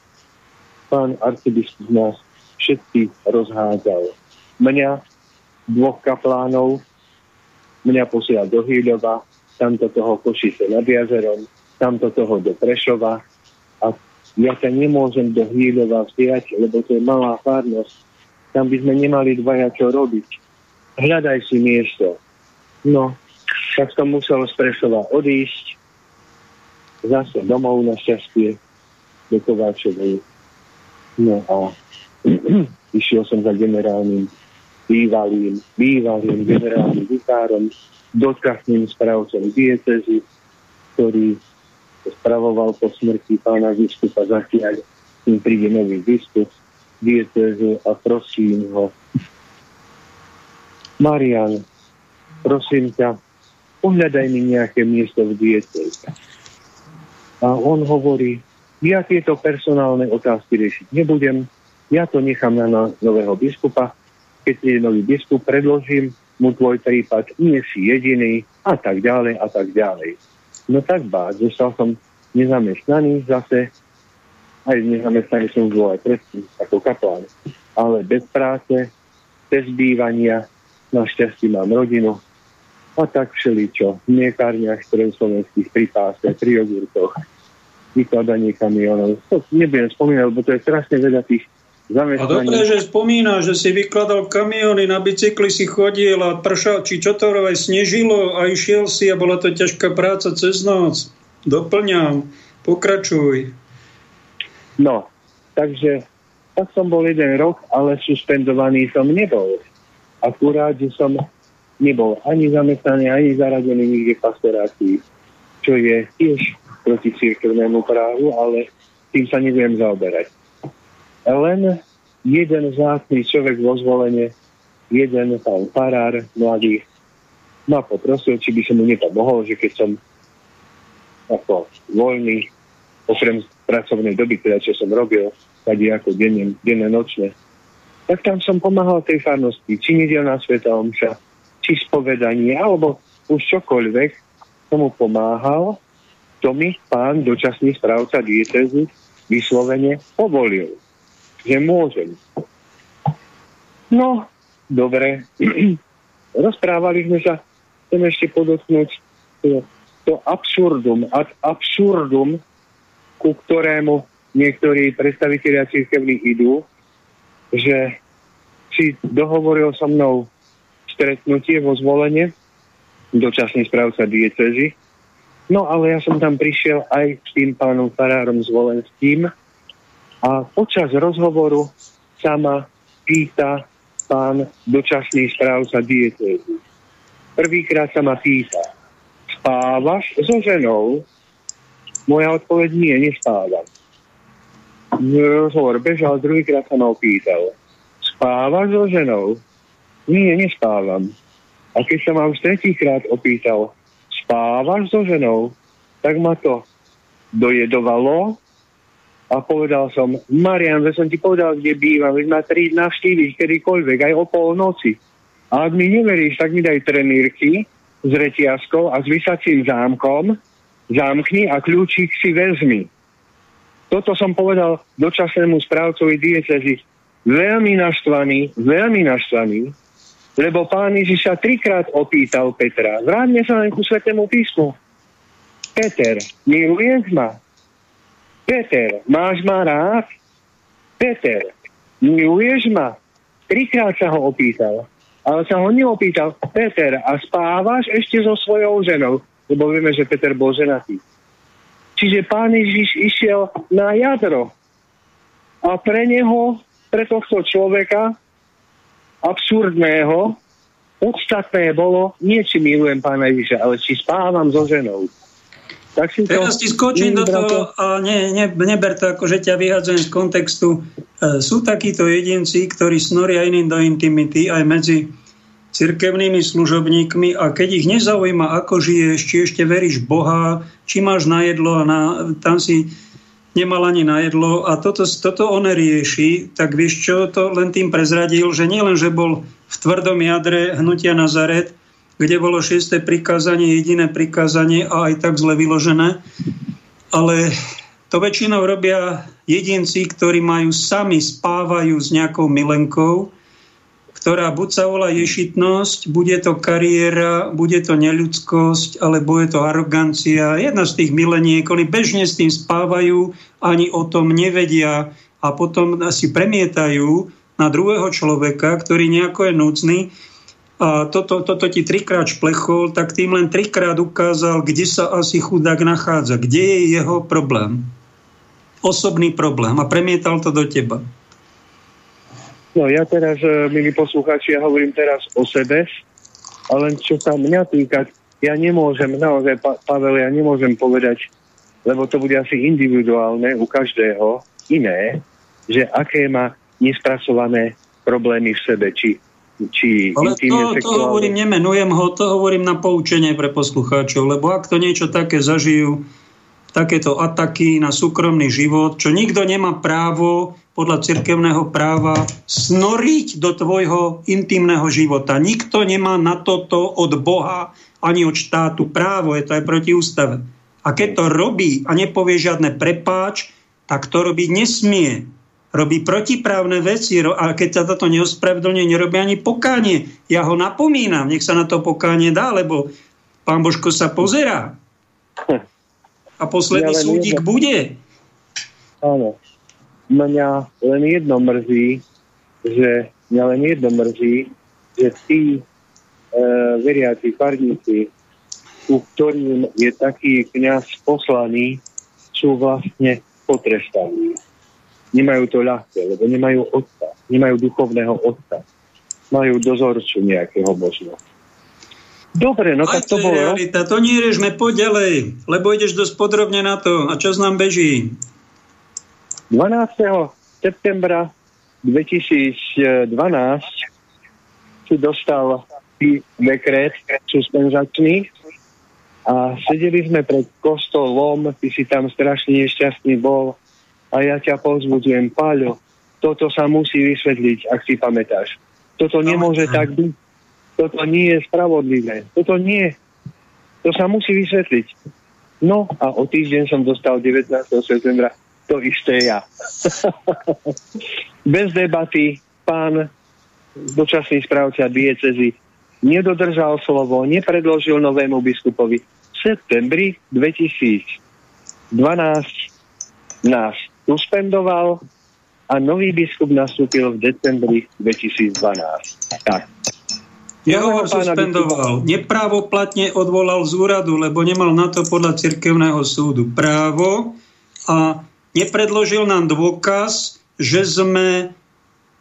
Pán arcibiskup nás všetky rozhádzal mňa, dvoch kaplánov, mňa posiela do Hýľova, tamto toho Košice nad jazerom, tamto toho do Prešova a ja sa nemôžem do Hýľova vziať, lebo to je malá farnosť. Tam by sme nemali dvaja čo robiť. Hľadaj si miesto. No, tak som musel z Prešova odísť, zase domov na šťastie do Kováčovej. No a išiel som za generálnym bývalým, bývalým generálnym vikárom, dočasným správcom diecezy, ktorý spravoval po smrti pána biskupa zatiaľ, kým príde nový biskup diecezu a prosím ho, Marian, prosím ťa, pohľadaj mi nejaké miesto v dieceze. A on hovorí, ja tieto personálne otázky riešiť nebudem, ja to nechám na nového biskupa, keď je nový biskup, predložím mu tvoj prípad, nie si jediný a tak ďalej a tak ďalej. No tak bá, zostal som nezamestnaný zase, aj nezamestnaný som bol aj predtým ako kaplán, ale bez práce, bez bývania, našťastie mám rodinu a tak všeličo v miekárniach, ktoré v slovenských pri páse, pri jogurtoch, vykladanie kamionov. To nebudem spomínať, lebo to je strašne veľa tých
a dobre, že spomína, že si vykladal kamiony, na bicykli si chodil a pršal, či čo to aj snežilo a išiel si a bola to ťažká práca cez noc. Doplňam, pokračuj.
No, takže tak som bol jeden rok, ale suspendovaný som nebol. Akurát, že som nebol ani zamestnaný, ani zaradený nikde v pastorácii, čo je tiež proti církevnému právu, ale tým sa neviem zaoberať. Len jeden vzácný človek vo zvolenie, jeden pán farár mladý, ma poprosil, či by som mu nepomohol, že keď som ako voľný, okrem pracovnej doby, teda čo som robil, tady ako denne, denne nočne, tak tam som pomáhal tej farnosti, či nedelná sveta omša, či spovedanie, alebo už čokoľvek, tomu pomáhal, to mi pán dočasný správca diecezy vyslovene povolil, že môžem. No, dobre. Rozprávali sme sa, chcem ešte podotknúť to absurdum, ad absurdum, ku ktorému niektorí predstavitelia církevných idú, že si dohovoril so mnou stretnutie vo zvolenie, dočasný správca diecezy. No ale ja som tam prišiel aj s tým pánom farárom zvolenským a počas rozhovoru sa ma pýta pán dočasný správca diecezy. Prvýkrát sa ma pýta, spávaš so ženou? Moja odpoveď nie, nespávam. Rozhovor bežal, druhýkrát sa ma opýtal, spávaš so ženou? Nie, nespávam. A keď sa ma už tretíkrát opýtal, spávaš so ženou, tak ma to dojedovalo a povedal som, Marian, že som ti povedal, kde bývam, veď ma tri navštíviť kedykoľvek, aj o polnoci. A ak mi neveríš, tak mi daj trenírky s reťazkou a s vysacím zámkom, zámkni a kľúčik si vezmi. Toto som povedal dočasnému správcovi diecezy. Veľmi naštvaný, veľmi naštvaný, lebo pán Ježiš sa trikrát opýtal Petra. Vráťme sa len ku Svetému písmu. Peter, miluješ ma? Peter, máš ma rád? Peter, miluješ ma? Trikrát sa ho opýtal. Ale sa ho neopýtal, Peter, a spávaš ešte so svojou ženou? Lebo vieme, že Peter bol ženatý. Čiže pán Ježiš išiel na jadro. A pre neho, pre tohto človeka, absurdného, podstatné bolo, nie či milujem pána Ježiša, ale či spávam so ženou.
Tak si Teraz ti skočím do toho a ne, ne, neber to ako, že ťa vyhadzujem z kontextu. E, sú takíto jedinci, ktorí snoria iným do intimity aj medzi cirkevnými služobníkmi a keď ich nezaujíma, ako žiješ, či ešte veríš Boha, či máš na jedlo a na, tam si nemal ani na jedlo a toto, toto on rieši, tak vieš čo, to len tým prezradil, že nielen, že bol v tvrdom jadre hnutia Nazaret, kde bolo šiesté prikázanie, jediné prikázanie a aj tak zle vyložené, ale to väčšinou robia jedinci, ktorí majú sami spávajú s nejakou milenkou, ktorá buď sa volá ješitnosť, bude to kariéra, bude to neľudskosť, alebo je to arogancia. Jedna z tých mileniek, oni bežne s tým spávajú, ani o tom nevedia a potom si premietajú na druhého človeka, ktorý nejako je núcný. A toto, toto ti trikrát šplechol, tak tým len trikrát ukázal, kde sa asi chudák nachádza, kde je jeho problém. Osobný problém a premietal to do teba.
No ja teraz, e, milí poslucháči, ja hovorím teraz o sebe, ale čo sa mňa týka, ja nemôžem, naozaj, pa, Pavel, ja nemôžem povedať, lebo to bude asi individuálne u každého iné, že aké má nespracované problémy v sebe, či či
Ale to, to hovorím, nemenujem ho, to hovorím na poučenie pre poslucháčov, lebo ak to niečo také zažijú, takéto ataky na súkromný život, čo nikto nemá právo podľa cirkevného práva snoriť do tvojho intimného života. Nikto nemá na toto od Boha ani od štátu právo, je to aj proti ústave. A keď to robí a nepovie žiadne prepáč, tak to robiť nesmie. Robí protiprávne veci a keď sa toto neospravedlne, nerobí ani pokánie. Ja ho napomínam, nech sa na to pokánie dá, lebo pán Božko sa pozerá. A posledný ja súdik bude.
Áno. Mňa len jedno mrzí, že mňa len jedno mrzí, že tí e, veriaci farníci, u ktorým je taký kniaz poslaný, sú vlastne potrestaní. nemajú to ľahké, lebo nemajú otca, nemajú duchovného otca. Majú dozorču nejakého možno. Dobre, no
Aj
tak to,
to
bolo.
realita. To nie riešme, poď ďalej, lebo ideš dosť podrobne na to. A čas nám beží?
12. septembra 2012 si dostal dekret suspenzačný a sedeli sme pred kostolom, ty si tam strašne nešťastný bol a ja ťa pozbudzujem, Páľo, toto sa musí vysvetliť, ak si pamätáš. Toto nemôže tak byť. Toto nie je spravodlivé. Toto nie. To sa musí vysvetliť. No a o týždeň som dostal 19. septembra to isté ja. Bez debaty pán dočasný správca diecezy nedodržal slovo, nepredložil novému biskupovi. V septembri 2012 nás suspendoval a nový biskup nastúpil v decembri 2012. Tak.
Jeho ho suspendoval. Neprávoplatne odvolal z úradu, lebo nemal na to podľa cirkevného súdu právo a nepredložil nám dôkaz, že sme,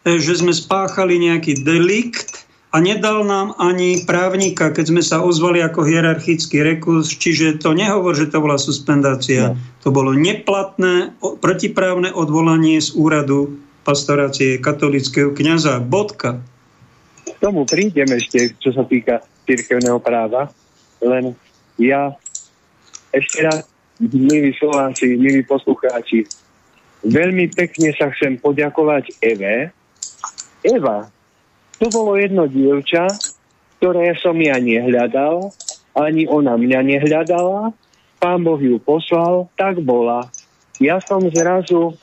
e, že sme spáchali nejaký delikt a nedal nám ani právnika, keď sme sa ozvali ako hierarchický rekurs, čiže to nehovor, že to bola suspendácia.
No.
To bolo neplatné, protiprávne odvolanie z úradu pastorácie katolického kniaza. Bodka.
K tomu prídem ešte, čo sa týka cirkevného práva, len ja ešte raz, milí Slováci, milí poslucháči, veľmi pekne sa chcem poďakovať Eve. Eva, to bolo jedno dievča, ktoré som ja nehľadal, ani ona mňa nehľadala, pán Boh ju poslal, tak bola. Ja som zrazu,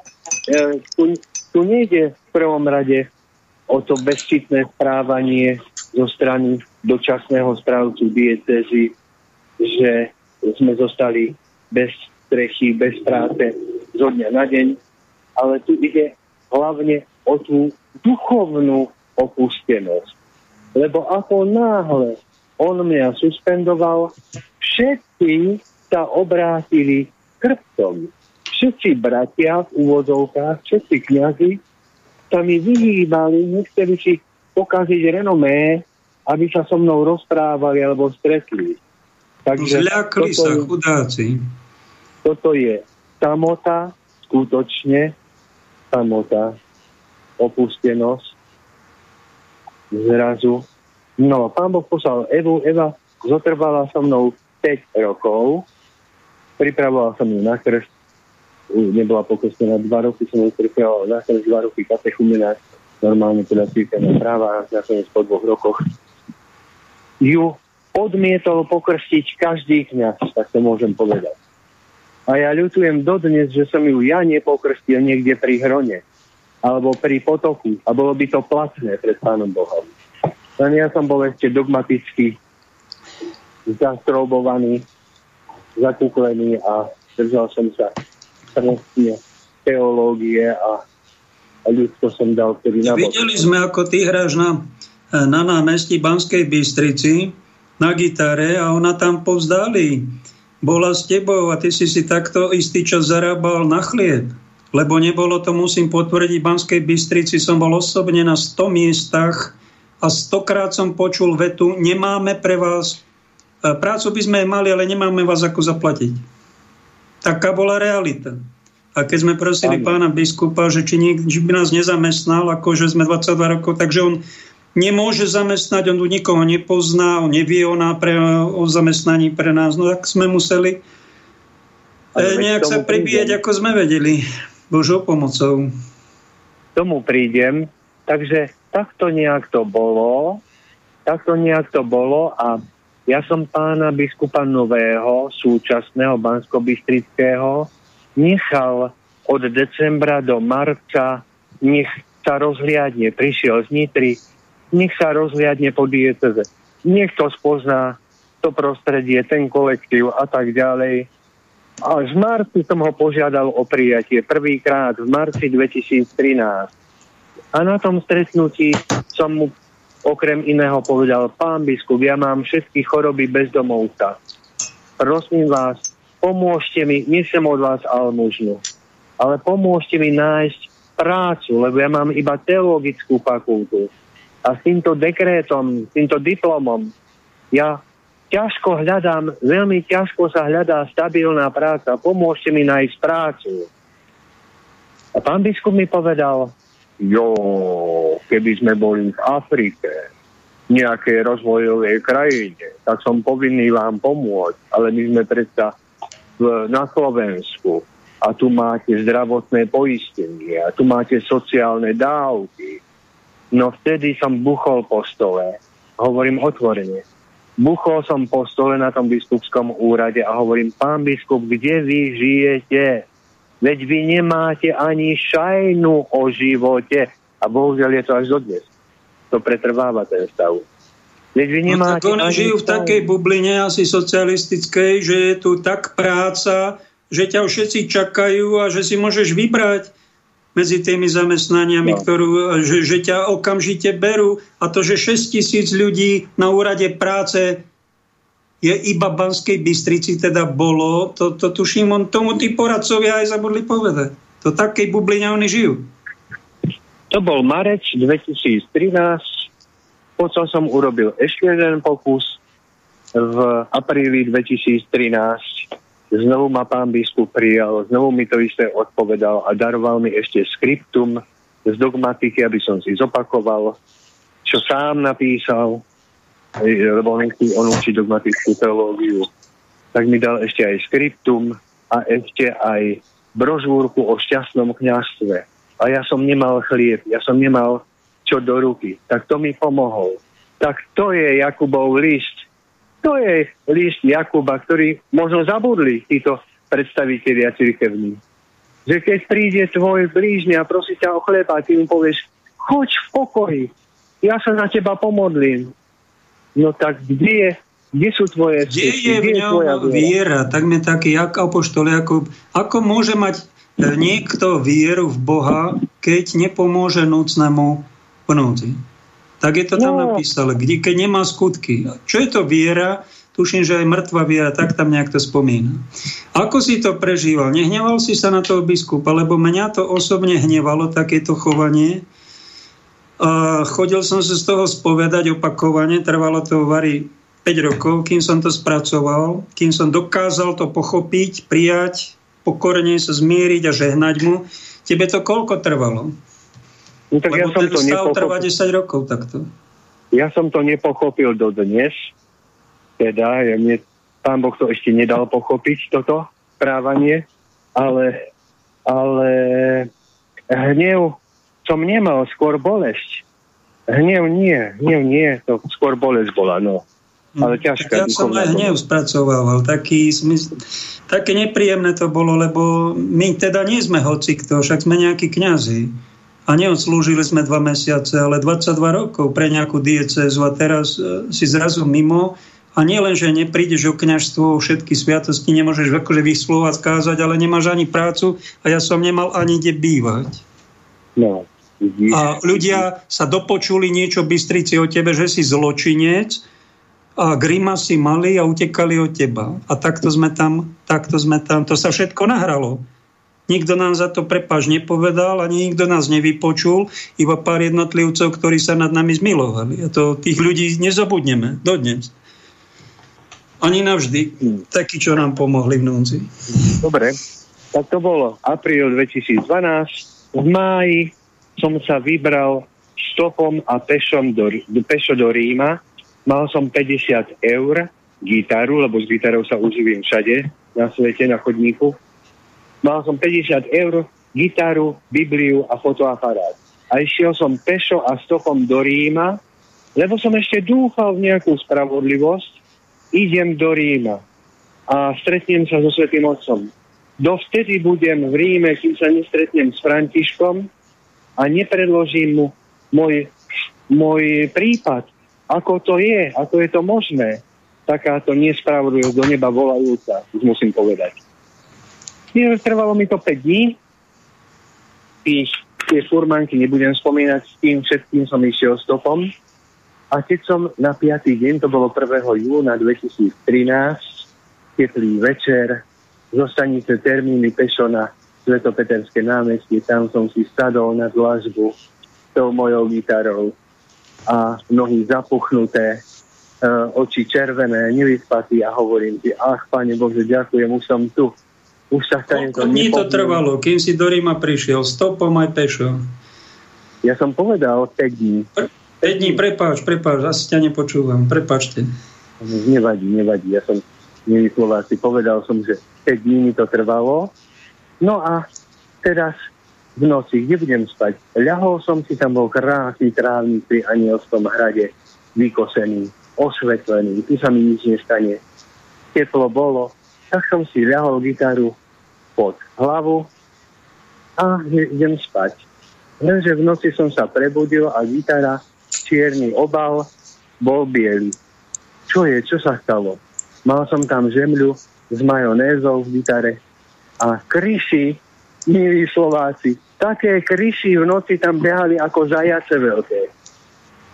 e, tu, tu nejde v prvom rade o to bezcitné správanie zo strany dočasného správcu diecezy, že sme zostali bez strechy, bez práce zo dňa na deň, ale tu ide hlavne o tú duchovnú opustenosť. Lebo ako náhle on mňa suspendoval, všetci sa obrátili krptom. Všetci bratia v úvodzovkách, všetci kniazy sa mi vyhýbali, nechceli si pokaziť renomé, aby sa so mnou rozprávali alebo stretli.
Zľakli
toto,
sa chudáci.
Toto je samota, skutočne samota, opustenosť, zrazu. No, pán Boh poslal Evu, Eva zotrvala so mnou 5 rokov, pripravoval som ju na krst, nebola pokrstená 2 roky, som ju pripravoval na krst 2 roky katechumena, normálne teda církevná práva, nakoniec po dvoch rokoch ju odmietol pokrstiť každý kňaz, tak to môžem povedať. A ja ľutujem dodnes, že som ju ja nepokrstil niekde pri hrone alebo pri potoku a bolo by to platné pred Pánom Bohom. Len ja som bol ešte dogmaticky zastrobovaný, zakúklený a držal som sa presne teológie a, a ľudstvo som dal vtedy na.
Videli sme, ako ty hráš na, na námestí Banskej Bystrici na gitare a ona tam povzdali. Bola s tebou a ty si si takto istý čas zarábal na chlieb. Lebo nebolo to, musím potvrdiť, v Banskej Bystrici som bol osobne na 100 miestach a stokrát som počul vetu, nemáme pre vás, prácu by sme aj mali, ale nemáme vás ako zaplatiť. Taká bola realita. A keď sme prosili
Áno.
pána biskupa, že či, nik, či by nás nezamestnal, ako že sme 22 rokov, takže on nemôže zamestnať, on tu nikoho nepozná, on nevie o, nápre, o zamestnaní pre nás, no tak sme museli e, nejak sa pribíjať,
prídem.
ako sme vedeli, Božou pomocou.
tomu prídem. Takže takto nejak to bolo, takto nejak to bolo a ja som pána biskupa Nového, súčasného Bansko-Bystrického, nechal od decembra do marca, nech sa rozhliadne, prišiel z Nitry, nech sa rozhliadne po dieceze. Nech to spozná to prostredie, ten kolektív a tak ďalej. A v marci som ho požiadal o prijatie prvýkrát v marci 2013. A na tom stretnutí som mu okrem iného povedal, pán biskup, ja mám všetky choroby bezdomovca. Prosím vás, pomôžte mi, nechcem od vás almužnu, ale pomôžte mi nájsť prácu, lebo ja mám iba teologickú fakultu. A s týmto dekrétom, s týmto diplomom, ja ťažko hľadám, veľmi ťažko sa hľadá stabilná práca. Pomôžte mi nájsť prácu. A pán biskup mi povedal, jo, keby sme boli v Afrike, nejakej rozvojovej krajine, tak som povinný vám pomôcť. Ale my sme predsa na Slovensku a tu máte zdravotné poistenie a tu máte sociálne dávky. No vtedy som buchol po stole. Hovorím otvorene. Buchol som po stole na tom biskupskom úrade a hovorím, pán biskup, kde vy žijete? Veď vy nemáte ani šajnu o živote. A bohužiaľ je to až dodnes. To pretrváva ten stav.
Veď vy nemáte no, tak oni žijú v takej bubline asi socialistickej, že je tu tak práca, že ťa všetci čakajú a že si môžeš vybrať medzi tými zamestnaniami, no. ktorú, že, že ťa okamžite berú. A to, že 6 tisíc ľudí na úrade práce je iba v Banskej Bystrici teda bolo, to, to tuším, on tomu tí poradcovia aj zabudli povedať. To takej bubline oni žijú.
To bol marec 2013. Potom som urobil ešte jeden pokus v apríli 2013. Znovu ma pán biskup prijal, znovu mi to isté odpovedal a daroval mi ešte skriptum z dogmatiky, aby som si zopakoval, čo sám napísal lebo on on učí dogmatickú teológiu, tak mi dal ešte aj skriptum a ešte aj brožúrku o šťastnom kňazstve. A ja som nemal chlieb, ja som nemal čo do ruky. Tak to mi pomohol. Tak to je Jakubov list. To je list Jakuba, ktorý možno zabudli títo predstavitelia cirkevní. Že keď príde tvoj blížny a prosí ťa o chleba, ty mu povieš, choď v pokoji, ja sa na teba pomodlím. No tak kde je kde sú tvoje
Kde je v ňom viera? Tak mi taký, jak apoštol Jakub, ako môže mať e, niekto vieru v Boha, keď nepomôže núcnemu v núdzi? Tak je to tam no. napísané, kde, keď nemá skutky. Čo je to viera? Tuším, že aj mŕtva viera, tak tam nejak to spomína. Ako si to prežíval? Nehneval si sa na toho biskupa, lebo mňa to osobne hnevalo, takéto chovanie, chodil som sa z toho spovedať opakovane, trvalo to vary 5 rokov, kým som to spracoval, kým som dokázal to pochopiť, prijať, pokorne sa zmieriť a žehnať mu. Tebe to koľko trvalo?
No, tak Lebo ja som to
stav trvá 10 rokov takto.
Ja som to nepochopil do dnes. Teda, ja mne, pán Boh to ešte nedal pochopiť, toto správanie, ale, ale hnev som nemal skôr bolesť. Hnev nie, hnev nie, to skôr bolesť bola, no. Ale hm. ťažká.
Ja som aj hnev spracovával. Taký, smysl, také nepríjemné to bolo, lebo my teda nie sme hocikto, však sme nejakí kňazi. A neodslúžili sme dva mesiace, ale 22 rokov pre nejakú diecezu a teraz e, si zrazu mimo a nie len, že neprídeš o kňažstvo, o všetky sviatosti, nemôžeš akože vyslovať, kázať, ale nemáš ani prácu a ja som nemal ani kde bývať.
No.
A ľudia sa dopočuli niečo Bystrici o tebe, že si zločinec a si mali a utekali od teba. A takto sme tam, takto sme tam. To sa všetko nahralo. Nikto nám za to prepáž nepovedal, ani nikto nás nevypočul, iba pár jednotlivcov, ktorí sa nad nami zmilovali. A to tých ľudí nezabudneme dodnes. Ani navždy. Takí, čo nám pomohli v núdzi.
Dobre, tak to bolo apríl 2012. V máji som sa vybral stopom a pešom do, pešo do Ríma. Mal som 50 eur gitaru, lebo s gitarou sa uživím všade na svete, na chodníku. Mal som 50 eur, gitaru, Bibliu a fotoaparát. A išiel som pešo a stopom do Ríma, lebo som ešte dúfal v nejakú spravodlivosť. Idem do Ríma a stretnem sa so Svetým Otcom. Dovtedy budem v Ríme, kým sa nestretnem s Františkom, a nepredložím mu môj, môj prípad, ako to je, ako je to možné. Takáto nespravodlivosť do neba volajúca, musím povedať. Trvalo mi to 5 dní, tých, tie furmanky nebudem spomínať, s tým všetkým som išiel stopom. A keď som na 5. deň, to bolo 1. júna 2013, teplý večer, zo stanice termíny pešo na Svetopeterské námestie, tam som si sadol na dlažbu s tou mojou gitarou a nohy zapuchnuté, uh, oči červené, nevyspatý a hovorím si, ach, Pane Bože, ďakujem, už som tu. Už sa stane
to dní to trvalo, kým si do Ríma prišiel, stopom aj pešo?
Ja som povedal 5 dní.
5 dní, prepáč, prepáč, asi ťa nepočúvam, prepáčte.
Nevadí, nevadí, ja som milí Slováci, povedal som, že 5 dní mi to trvalo. No a teraz v noci, kde budem spať? Ľahol som si, tam bol krásny trávnik pri Anielskom hrade, vykosený, osvetlený, tu sa mi nič nestane. Teplo bolo, tak som si ľahol gitaru pod hlavu a idem spať. Lenže v noci som sa prebudil a gitara, čierny obal, bol biely. Čo je? Čo sa stalo? Mal som tam žemľu s majonézou v gitare a kryši milí Slováci, také kryši v noci tam behali ako zajace veľké.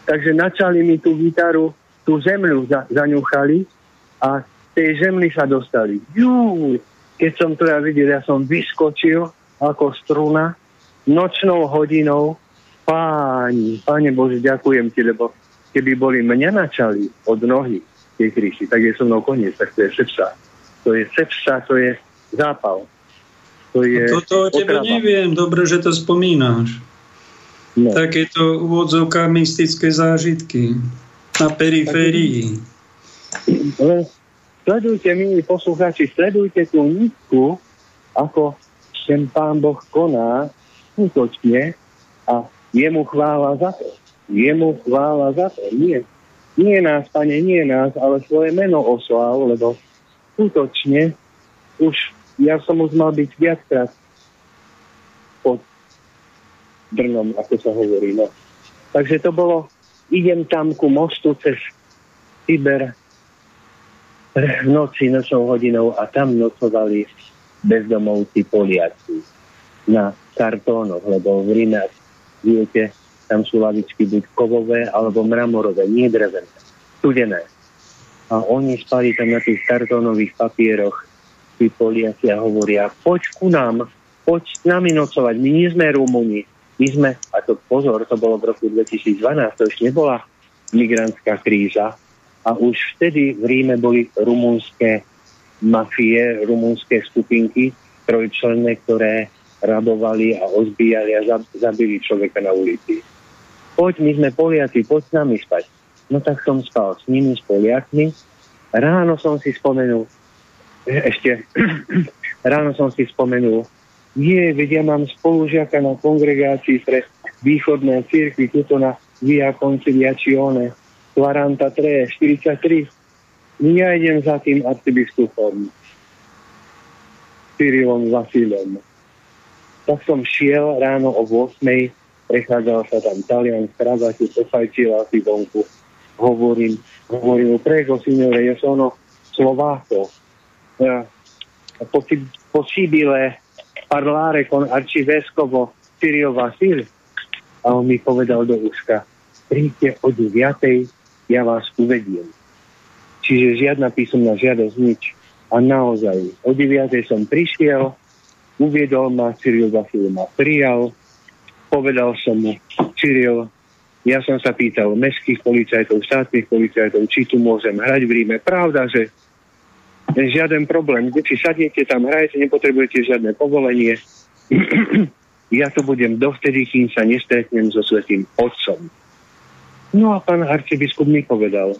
Takže načali mi tú gitaru, tú zemľu za, zaňuchali a tej zemli sa dostali. Jú, keď som to ja videl, ja som vyskočil ako struna nočnou hodinou. Páni, páne Bože, ďakujem ti, lebo keby boli mňa načali od nohy tej kryši, tak je so mnou koniec, tak to je sepsa. To je sepsa, to je zápal.
To je Toto o tebe otrava. neviem, dobre, že to spomínáš. No. Takéto úvodzovka mystické zážitky na periférii.
Sledujte, milí poslucháči, sledujte tú nitku, ako ten pán Boh koná skutočne a jemu chvála za to. Jemu chvála za to. Nie, nie nás, pane, nie nás, ale svoje meno oslal, lebo skutočne už ja som už mal byť viackrát pod Brnom, ako sa hovorí. No. Takže to bolo, idem tam ku mostu cez Tiber v noci, nočnou hodinou a tam nocovali bezdomovci Poliaci na kartónoch, lebo v Ríme, viete, tam sú lavičky buď kovové alebo mramorové, nie drevené, studené. A oni spali tam na tých kartónových papieroch tí Poliaci a hovoria, poď ku nám, poď s nami nocovať, my nie sme Rumúni, my sme, a to pozor, to bolo v roku 2012, to ešte nebola migrantská kríza a už vtedy v Ríme boli rumúnske mafie, rumúnske skupinky, trojčlenné, ktoré rabovali a ozbíjali a zabili človeka na ulici. Poď, my sme Poliaci, poď s nami spať. No tak som spal s nimi, s Poliakmi. Ráno som si spomenul, ešte ráno som si spomenul, nie, veď ja mám spolužiaka na kongregácii pre východné církvy, tuto na Via Conciliacione, 43, 43. Ja idem za tým arcibiskupom Cyrilom Vasilom. Tak som šiel ráno o 8. Prechádzal sa tam Talian v kravate, pofajčil asi vonku. Hovorím, hovorím, prego, signore, ja sono Slováko possibile parlare con arcivescovo Sirio Vasil? A on mi povedal do úzka, príďte o 9. ja vás uvediem. Čiže žiadna písomná žiadosť, nič. A naozaj, o 9. som prišiel, uviedol ma, Cyril Vasil ma prijal, povedal som mu, Cyril, ja som sa pýtal mestských policajtov, štátnych policajtov, či tu môžem hrať v Ríme. Pravda, že žiaden problém. Si sadnete tam, hrajete, nepotrebujete žiadne povolenie. ja tu budem dovtedy, kým sa nestretnem so svetým otcom. No a pán arcibiskup mi povedal,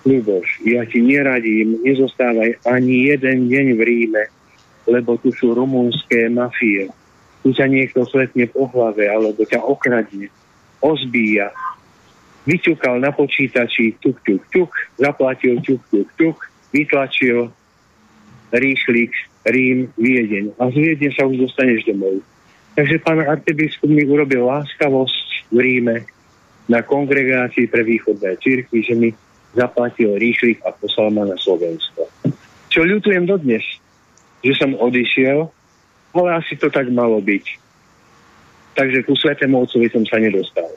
Ľuboš, ja ti neradím, nezostávaj ani jeden deň v Ríme, lebo tu sú rumúnske mafie. Tu ťa niekto sletne po hlave, alebo ťa okradne, ozbíja. Vyťukal na počítači tuk, tuk, tuk, zaplatil tuk, tuk, tuk, vytlačil rýchlik Rím, Viedeň. A z Viedne sa už dostaneš domov. Takže pán arcibiskup mi urobil láskavosť v Ríme na kongregácii pre východné církvy, že mi zaplatil rýchlik a poslal ma na Slovensko. Čo ľutujem dodnes, že som odišiel, ale asi to tak malo byť. Takže ku Svetému Otcovi som sa nedostal.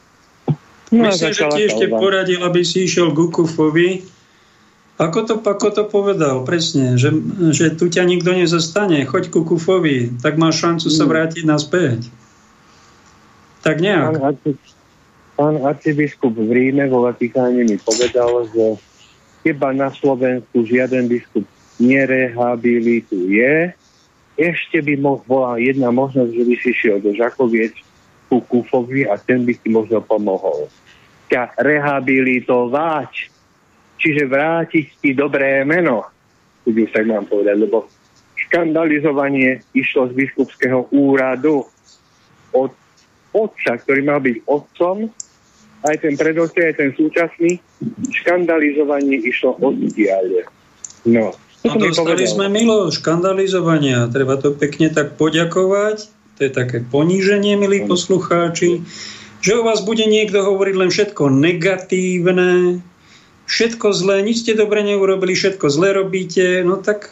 No Myslím, že ti ešte poradil, aby si išiel k Ukufovi, Ako to, ako to povedal, presne, že, že tu ťa nikto nezastane, choď ku kufovi, tak máš šancu sa mm. vrátiť naspäť. Tak nejak.
Pán, arcibiskup v Ríme vo Vatikáne mi povedal, že iba na Slovensku žiaden biskup nerehabilituje. Ešte by bola jedna možnosť, že by si šiel do Žakoviec ku Kufovi a ten by si možno pomohol. Ťa rehabilitovať Čiže vrátiť ti dobré meno, už tak mám povedať, lebo škandalizovanie išlo z biskupského úradu otca, ktorý mal byť otcom, aj ten predošlý, aj ten súčasný, škandalizovanie išlo odtiaľ. No,
No dostali sme milo škandalizovania. Treba to pekne tak poďakovať. To je také poníženie, milí poslucháči. Že o vás bude niekto hovoriť len všetko negatívne, všetko zlé, nič ste dobre neurobili, všetko zlé robíte, no tak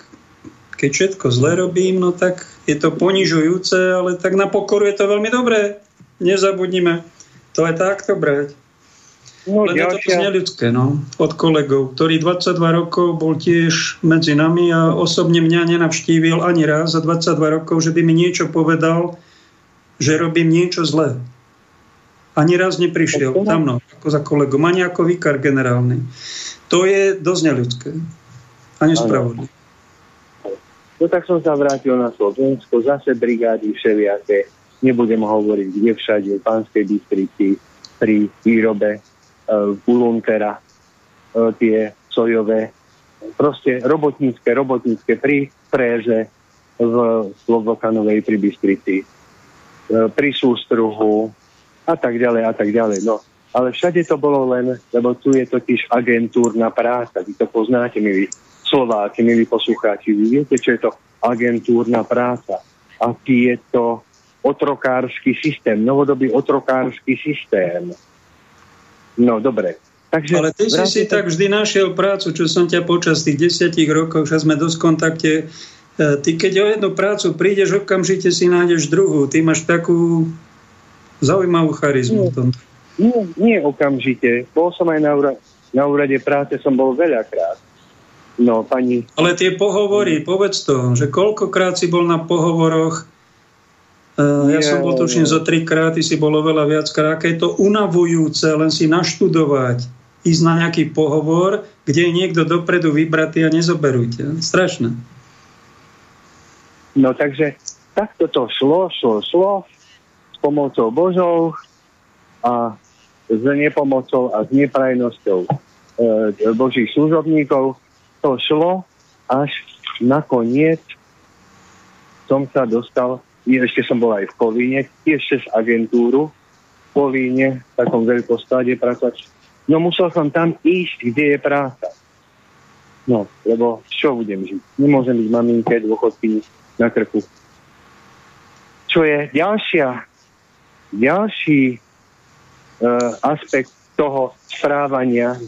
keď všetko zlé robím, no tak je to ponižujúce, ale tak na pokoru je to veľmi dobré. Nezabudnime to aj takto brať. No, Len ďalšia... je to neľudské, no, od kolegov, ktorý 22 rokov bol tiež medzi nami a osobne mňa nenavštívil ani raz za 22 rokov, že by mi niečo povedal, že robím niečo zlé. Ani raz neprišiel tam mnou, ako za kolegom, ani ako vikár generálny. To je dosť neľudské a nespravodlivé.
No tak som sa vrátil na Slovensko, zase brigády všelijaké, nebudem hovoriť, kde všade, v Pánskej Bystrici, pri výrobe e, Buluntera, e, tie sojové, proste robotnícke, robotnícke pri préže v Slovokanovej pri Bystrici, e, pri sústruhu, a tak ďalej a tak ďalej. No, ale všade to bolo len, lebo tu je totiž agentúrna práca. Vy to poznáte, milí Slováci, milí poslucháči. Vy viete, čo je to agentúrna práca. Aký je to otrokársky systém, novodobý otrokársky systém. No, dobre.
Takže Ale ty si si tak vždy našiel prácu, čo som ťa počas tých desiatich rokov, že sme dosť kontakte, e, ty keď o jednu prácu prídeš, okamžite si nájdeš druhú. Ty máš takú Zaujímavú charizmu. Nie,
nie, nie okamžite. Bol som aj na, úra- na úrade práce, som bol veľakrát. No, pani...
Ale tie pohovory, povedz to, že koľkokrát si bol na pohovoroch, ja som bol tuším zo trikrát, ty si bol oveľa viackrát, aké je to unavujúce len si naštudovať, ísť na nejaký pohovor, kde je niekto dopredu vybratý a nezoberujte. Strašné.
No takže takto to šlo, šlo, šlo pomocou Božou a s nepomocou a s neprajnosťou e, Božích služobníkov to šlo až nakoniec som sa dostal, ešte som bol aj v Kolíne, tiež cez agentúru v Kolíne, v takom veľkostade pracovať. No musel som tam ísť, kde je práca. No, lebo čo budem žiť? Nemôžem byť maminke dôchodky na krku. Čo je ďalšia ďalší e, aspekt toho správania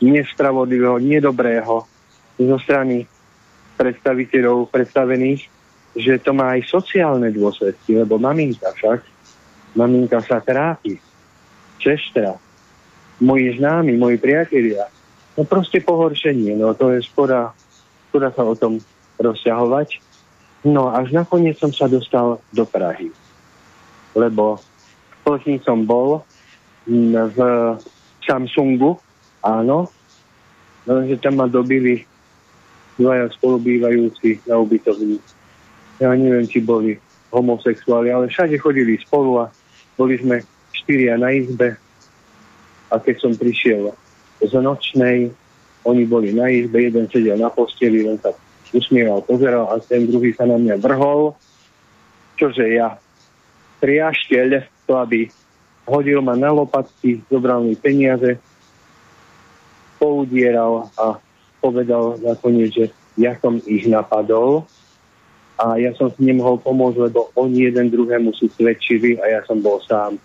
nespravodlivého, nedobrého zo strany predstaviteľov predstavených, že to má aj sociálne dôsledky, lebo maminka však, maminka sa trápi, sestra, moji známi, moji priatelia, no proste pohoršenie, no to je škoda, škoda sa o tom rozťahovať. No až nakoniec som sa dostal do Prahy, lebo Plzni som bol v Samsungu, áno, že tam ma dobili dvaja spolubývajúci na ubytovni. Ja neviem, či boli homosexuáli, ale všade chodili spolu a boli sme štyria na izbe. A keď som prišiel z nočnej, oni boli na izbe, jeden sedel na posteli, len sa usmieval, pozeral a ten druhý sa na mňa vrhol, čože ja? Priašteľ to, aby hodil ma na lopatky, zobral mi peniaze, poudieral a povedal nakoniec, že ja som ich napadol a ja som si nemohol pomôcť, lebo oni jeden druhému sú svedčili a ja som bol sám.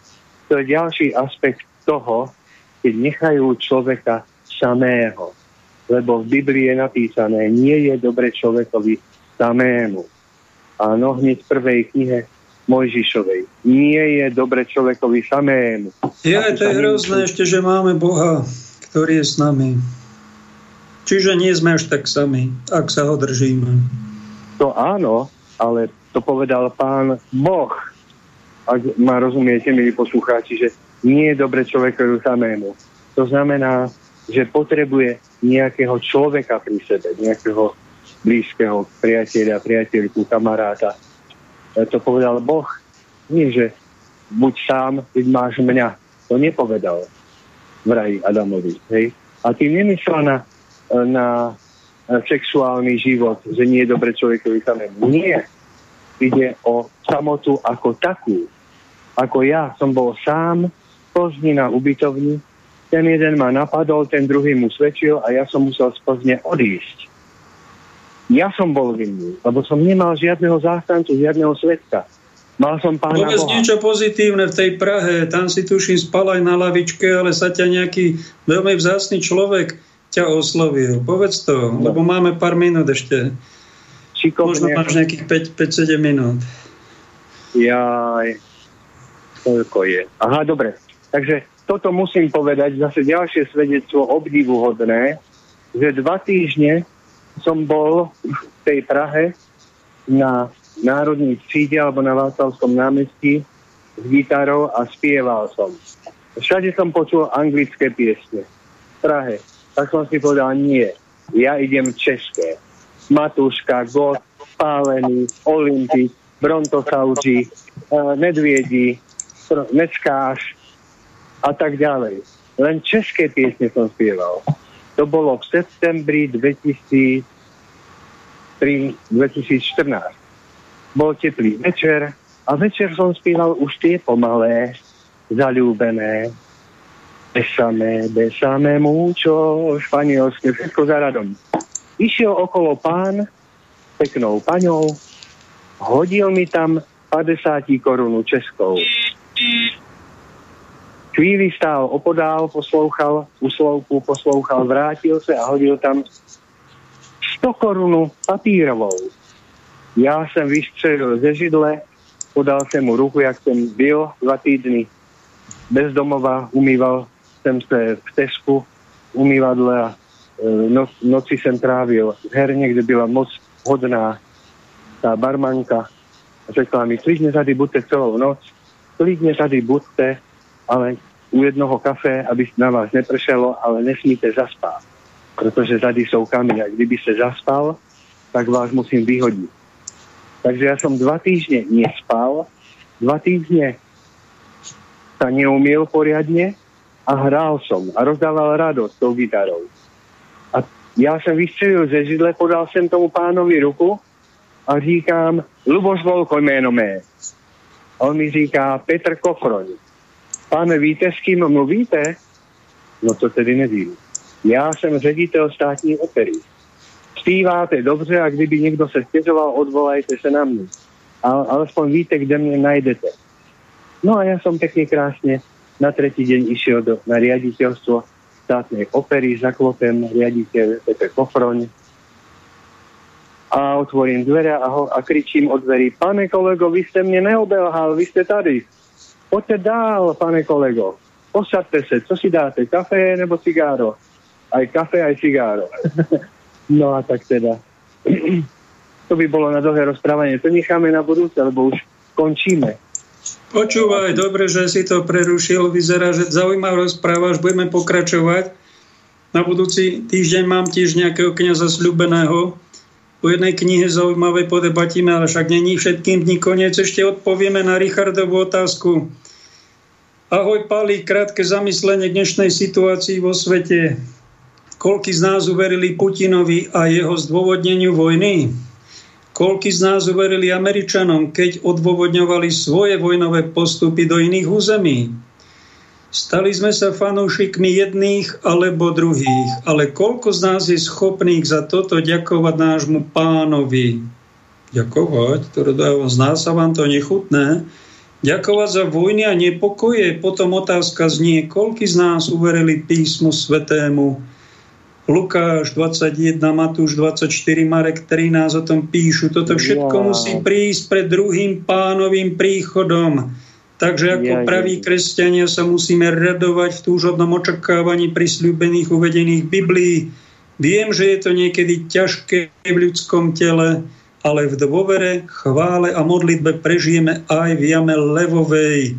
To je ďalší aspekt toho, keď nechajú človeka samého. Lebo v Biblii je napísané, nie je dobre človekovi samému. Áno, hneď v prvej knihe Mojžišovej. Nie je dobre človekovi samému.
Je, to je hrozné ešte, že máme Boha, ktorý je s nami. Čiže nie sme až tak sami, ak sa ho držíme.
To áno, ale to povedal pán Boh. Ak ma rozumiete, milí poslucháči, že nie je dobre človekovi samému. To znamená, že potrebuje nejakého človeka pri sebe, nejakého blízkeho priateľa, priateľku, kamaráta. E, to povedal Boh. Nie, že buď sám, keď máš mňa. To nepovedal vraj Adamovi. Hej? A tým nemyslel na, na sexuálny život, že nie je dobre človekovi samému. Nie. Ide o samotu ako takú. Ako ja som bol sám Plzni na ubytovni, ten jeden ma napadol, ten druhý mu svedčil a ja som musel z Plzne odísť. Ja som bol vinný, lebo som nemal žiadneho zástancu, žiadneho svetka. Mal som pána
Povedz Boha. niečo pozitívne v tej Prahe. Tam si tuším spal aj na lavičke, ale sa ťa nejaký veľmi vzácný človek ťa oslovil. Povedz to, no. lebo máme pár minút ešte. Šikovne. Možno máš nejakých 5-7 minút.
Jaj, toľko je. Aha, dobre. Takže toto musím povedať, zase ďalšie svedectvo obdivuhodné, že dva týždne som bol v tej Prahe na národní tříde alebo na Václavskom námestí s gitarou a spieval som. Všade som počul anglické piesne. V Prahe. Tak som si povedal, nie. Ja idem české. Matuška, God, Pálený, Olympik, Brontosauji, uh, Nedviedi, Neckáš a tak ďalej. Len české piesne som spieval. To bolo v septembri 2003, 2014 bol teplý večer a večer som spíval už tie pomalé, zalúbené, besame, besame múčo, španielské, všetko za radom. Išiel okolo pán, peknou paňou, hodil mi tam 50 korunu českou. Chvíli stál opodál, poslouchal uslovku, poslouchal, vrátil sa a hodil tam 100 korunu papírovou. Ja som vystřelil ze židle, podal som mu ruku, jak som byl dva týdny bez domova, umýval som sa v Tesku, umývadle a e, no, noci som trávil v herne, kde byla moc hodná tá barmanka. Řekla mi, klidne tady buďte celou noc, klidne tady buďte, ale u jednoho kafe, aby na vás nepršelo, ale nesmíte zaspať. Pretože tady sú kamy a kdyby ste zaspal, tak vás musím vyhodiť. Takže ja som dva týždne nespal, dva týždne sa neumil poriadne a hral som a rozdával radosť tou gitarou. A ja som vystrelil ze židle, podal som tomu pánovi ruku a říkám, Luboš Volko jméno mé. A on mi říká, Petr Kofroň. Páne, víte, s kým mluvíte? No to tedy nevím. Já jsem ředitel státní opery zpíváte dobře a kdyby někdo se stěžoval, odvolajte se na mě. Ale, alespoň víte, kde mě najdete. No a ja som pekne krásne na tretí deň išiel do, na riaditeľstvo státnej opery, zaklopem riaditeľ Pepe Kofroň a otvorím dvere a, ho, a kričím od dverí, pane kolego, vy ste mne neobelhal, vy ste tady. Poďte dál, pane kolego. Posadte se, co si dáte, kafe nebo cigáro? Aj kafe, aj cigáro. No a tak teda. to by bolo na dlhé rozprávanie. To necháme na budúce, lebo už končíme.
Počúvaj, dobre, že si to prerušil. Vyzerá, že zaujímavé rozprávaš. Budeme pokračovať. Na budúci týždeň mám tiež nejakého kniaza sľubeného. Po jednej knihe zaujímavej podebatíme, ale však není všetkým dní koniec. Ešte odpovieme na Richardovú otázku. Ahoj, Pali, krátke zamyslenie k dnešnej situácii vo svete. Koľky z nás uverili Putinovi a jeho zdôvodneniu vojny? Koľky z nás uverili Američanom, keď odôvodňovali svoje vojnové postupy do iných území? Stali sme sa fanúšikmi jedných alebo druhých, ale koľko z nás je schopných za toto ďakovať nášmu pánovi? Ďakovať? Z nás a vám to nechutné. Ďakovať za vojny a nepokoje. Potom otázka znie, koľky z nás uverili písmu svetému, Lukáš 21, Matúš 24, Marek 13 o tom píšu. Toto všetko wow. musí prísť pred druhým pánovým príchodom. Takže ako ja, praví kresťania sa musíme radovať v túžobnom očakávaní prisľúbených uvedených Biblii. Viem, že je to niekedy ťažké v ľudskom tele, ale v dôvere, chvále a modlitbe prežijeme aj v jame levovej.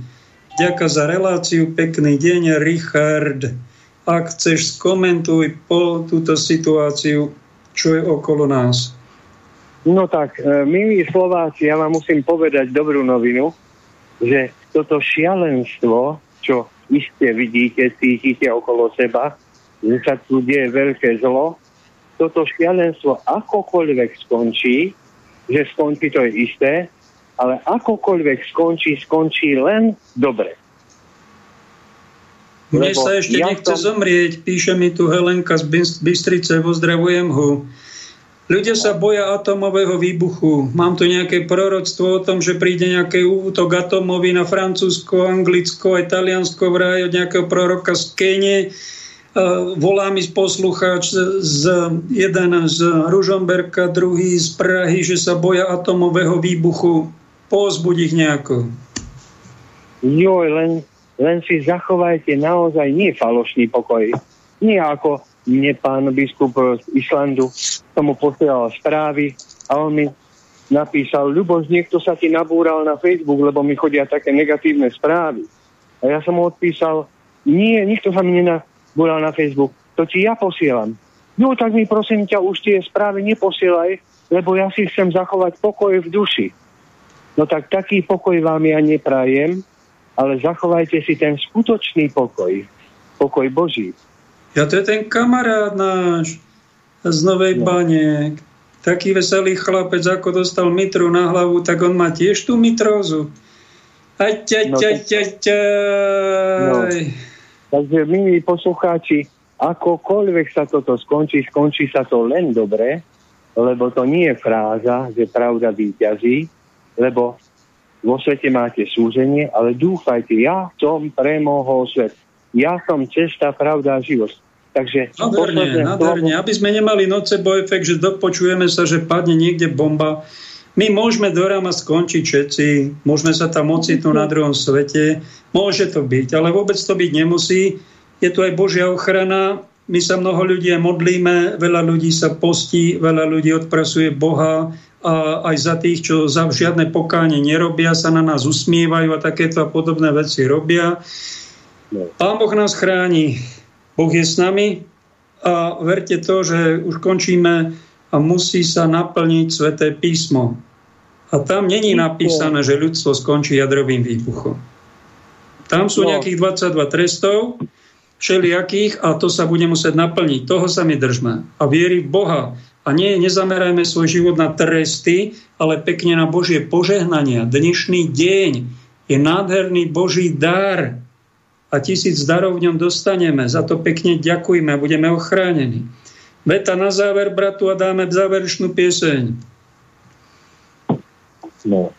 Ďakujem za reláciu, pekný deň, Richard. Ak chceš, skomentuj po túto situáciu, čo je okolo nás.
No tak, e, milí Slováci, ja vám musím povedať dobrú novinu, že toto šialenstvo, čo iste vidíte, cítite okolo seba, že sa tu deje veľké zlo, toto šialenstvo akokoľvek skončí, že skončí, to je isté, ale akokoľvek skončí, skončí len dobre.
Mne sa ešte ja nechce som... zomrieť, píše mi tu Helenka z Bystrice, pozdravujem ho. Ľudia sa boja atomového výbuchu. Mám tu nejaké proroctvo o tom, že príde nejaký útok atomový na Francúzsko, Anglicko, Italiansko vraj od nejakého proroka z Kenie volá mi poslucháč z, jeden z Ružomberka, druhý z Prahy, že sa boja atomového výbuchu. Pozbuď ich nejako.
Joj, len, len si zachovajte naozaj nie falošný pokoj. Nie ako mne pán biskup z Islandu tomu posielal správy a on mi napísal, Ľuboš, niekto sa ti nabúral na Facebook, lebo mi chodia také negatívne správy. A ja som mu odpísal, nie, nikto sa mi nena, bola na Facebook. To ti ja posielam. No tak mi prosím ťa už tie správy neposielaj, lebo ja si chcem zachovať pokoj v duši. No tak taký pokoj vám ja neprajem, ale zachovajte si ten skutočný pokoj. Pokoj Boží.
Ja to je ten kamarát náš z Novej no. Bane. Taký veselý chlapec, ako dostal mitru na hlavu, tak on má tiež tú mitrózu. Aď, aď, no, aď, aď, aď. No.
Takže, milí poslucháči, akokoľvek sa toto skončí, skončí sa to len dobre, lebo to nie je fráza, že pravda výťazí, lebo vo svete máte súženie, ale dúfajte, ja som premohol svet. Ja som cesta, pravda a život. Takže
nádherne, nádherne. Aby sme nemali nocebo efekt, že dopočujeme sa, že padne niekde bomba. My môžeme do ráma skončiť všetci, môžeme sa tam ocitnúť na druhom svete, môže to byť, ale vôbec to byť nemusí. Je tu aj Božia ochrana, my sa mnoho ľudí modlíme, veľa ľudí sa postí, veľa ľudí odprasuje Boha a aj za tých, čo za žiadne pokánie nerobia, sa na nás usmievajú a takéto a podobné veci robia. Pán Boh nás chráni, Boh je s nami a verte to, že už končíme a musí sa naplniť sveté písmo. A tam není napísané, že ľudstvo skončí jadrovým výbuchom. Tam sú no. nejakých 22 trestov, všelijakých a to sa bude musieť naplniť. Toho sa my držme. A viery v Boha. A nie, nezamerajme svoj život na tresty, ale pekne na Božie požehnania. Dnešný deň je nádherný Boží dar a tisíc darov v ňom dostaneme. Za to pekne ďakujeme a budeme ochránení. Veta na záver, bratu, a dáme záverečnú pieseň.
No.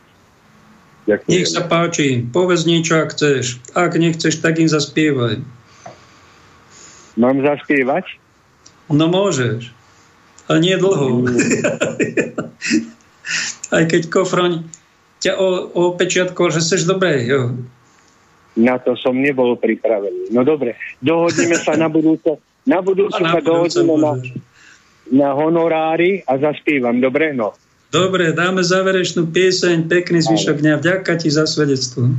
Ďakujem. Nech sa páči, povedz niečo, ak chceš. Ak nechceš, tak im zaspievaj.
Mám zaspievať?
No môžeš. Ale nie dlho. Aj keď kofroň ťa opečiatkol, že seš dobré, jo.
Na to som nebol pripravený. No dobre, dohodneme sa na budúce. Na budúce sa dohodneme na, na honorári a zaspívam. Dobre, no.
Dobre, dáme záverečnú pieseň, pekný zvyšok dňa. Vďaka ti za svedectvo.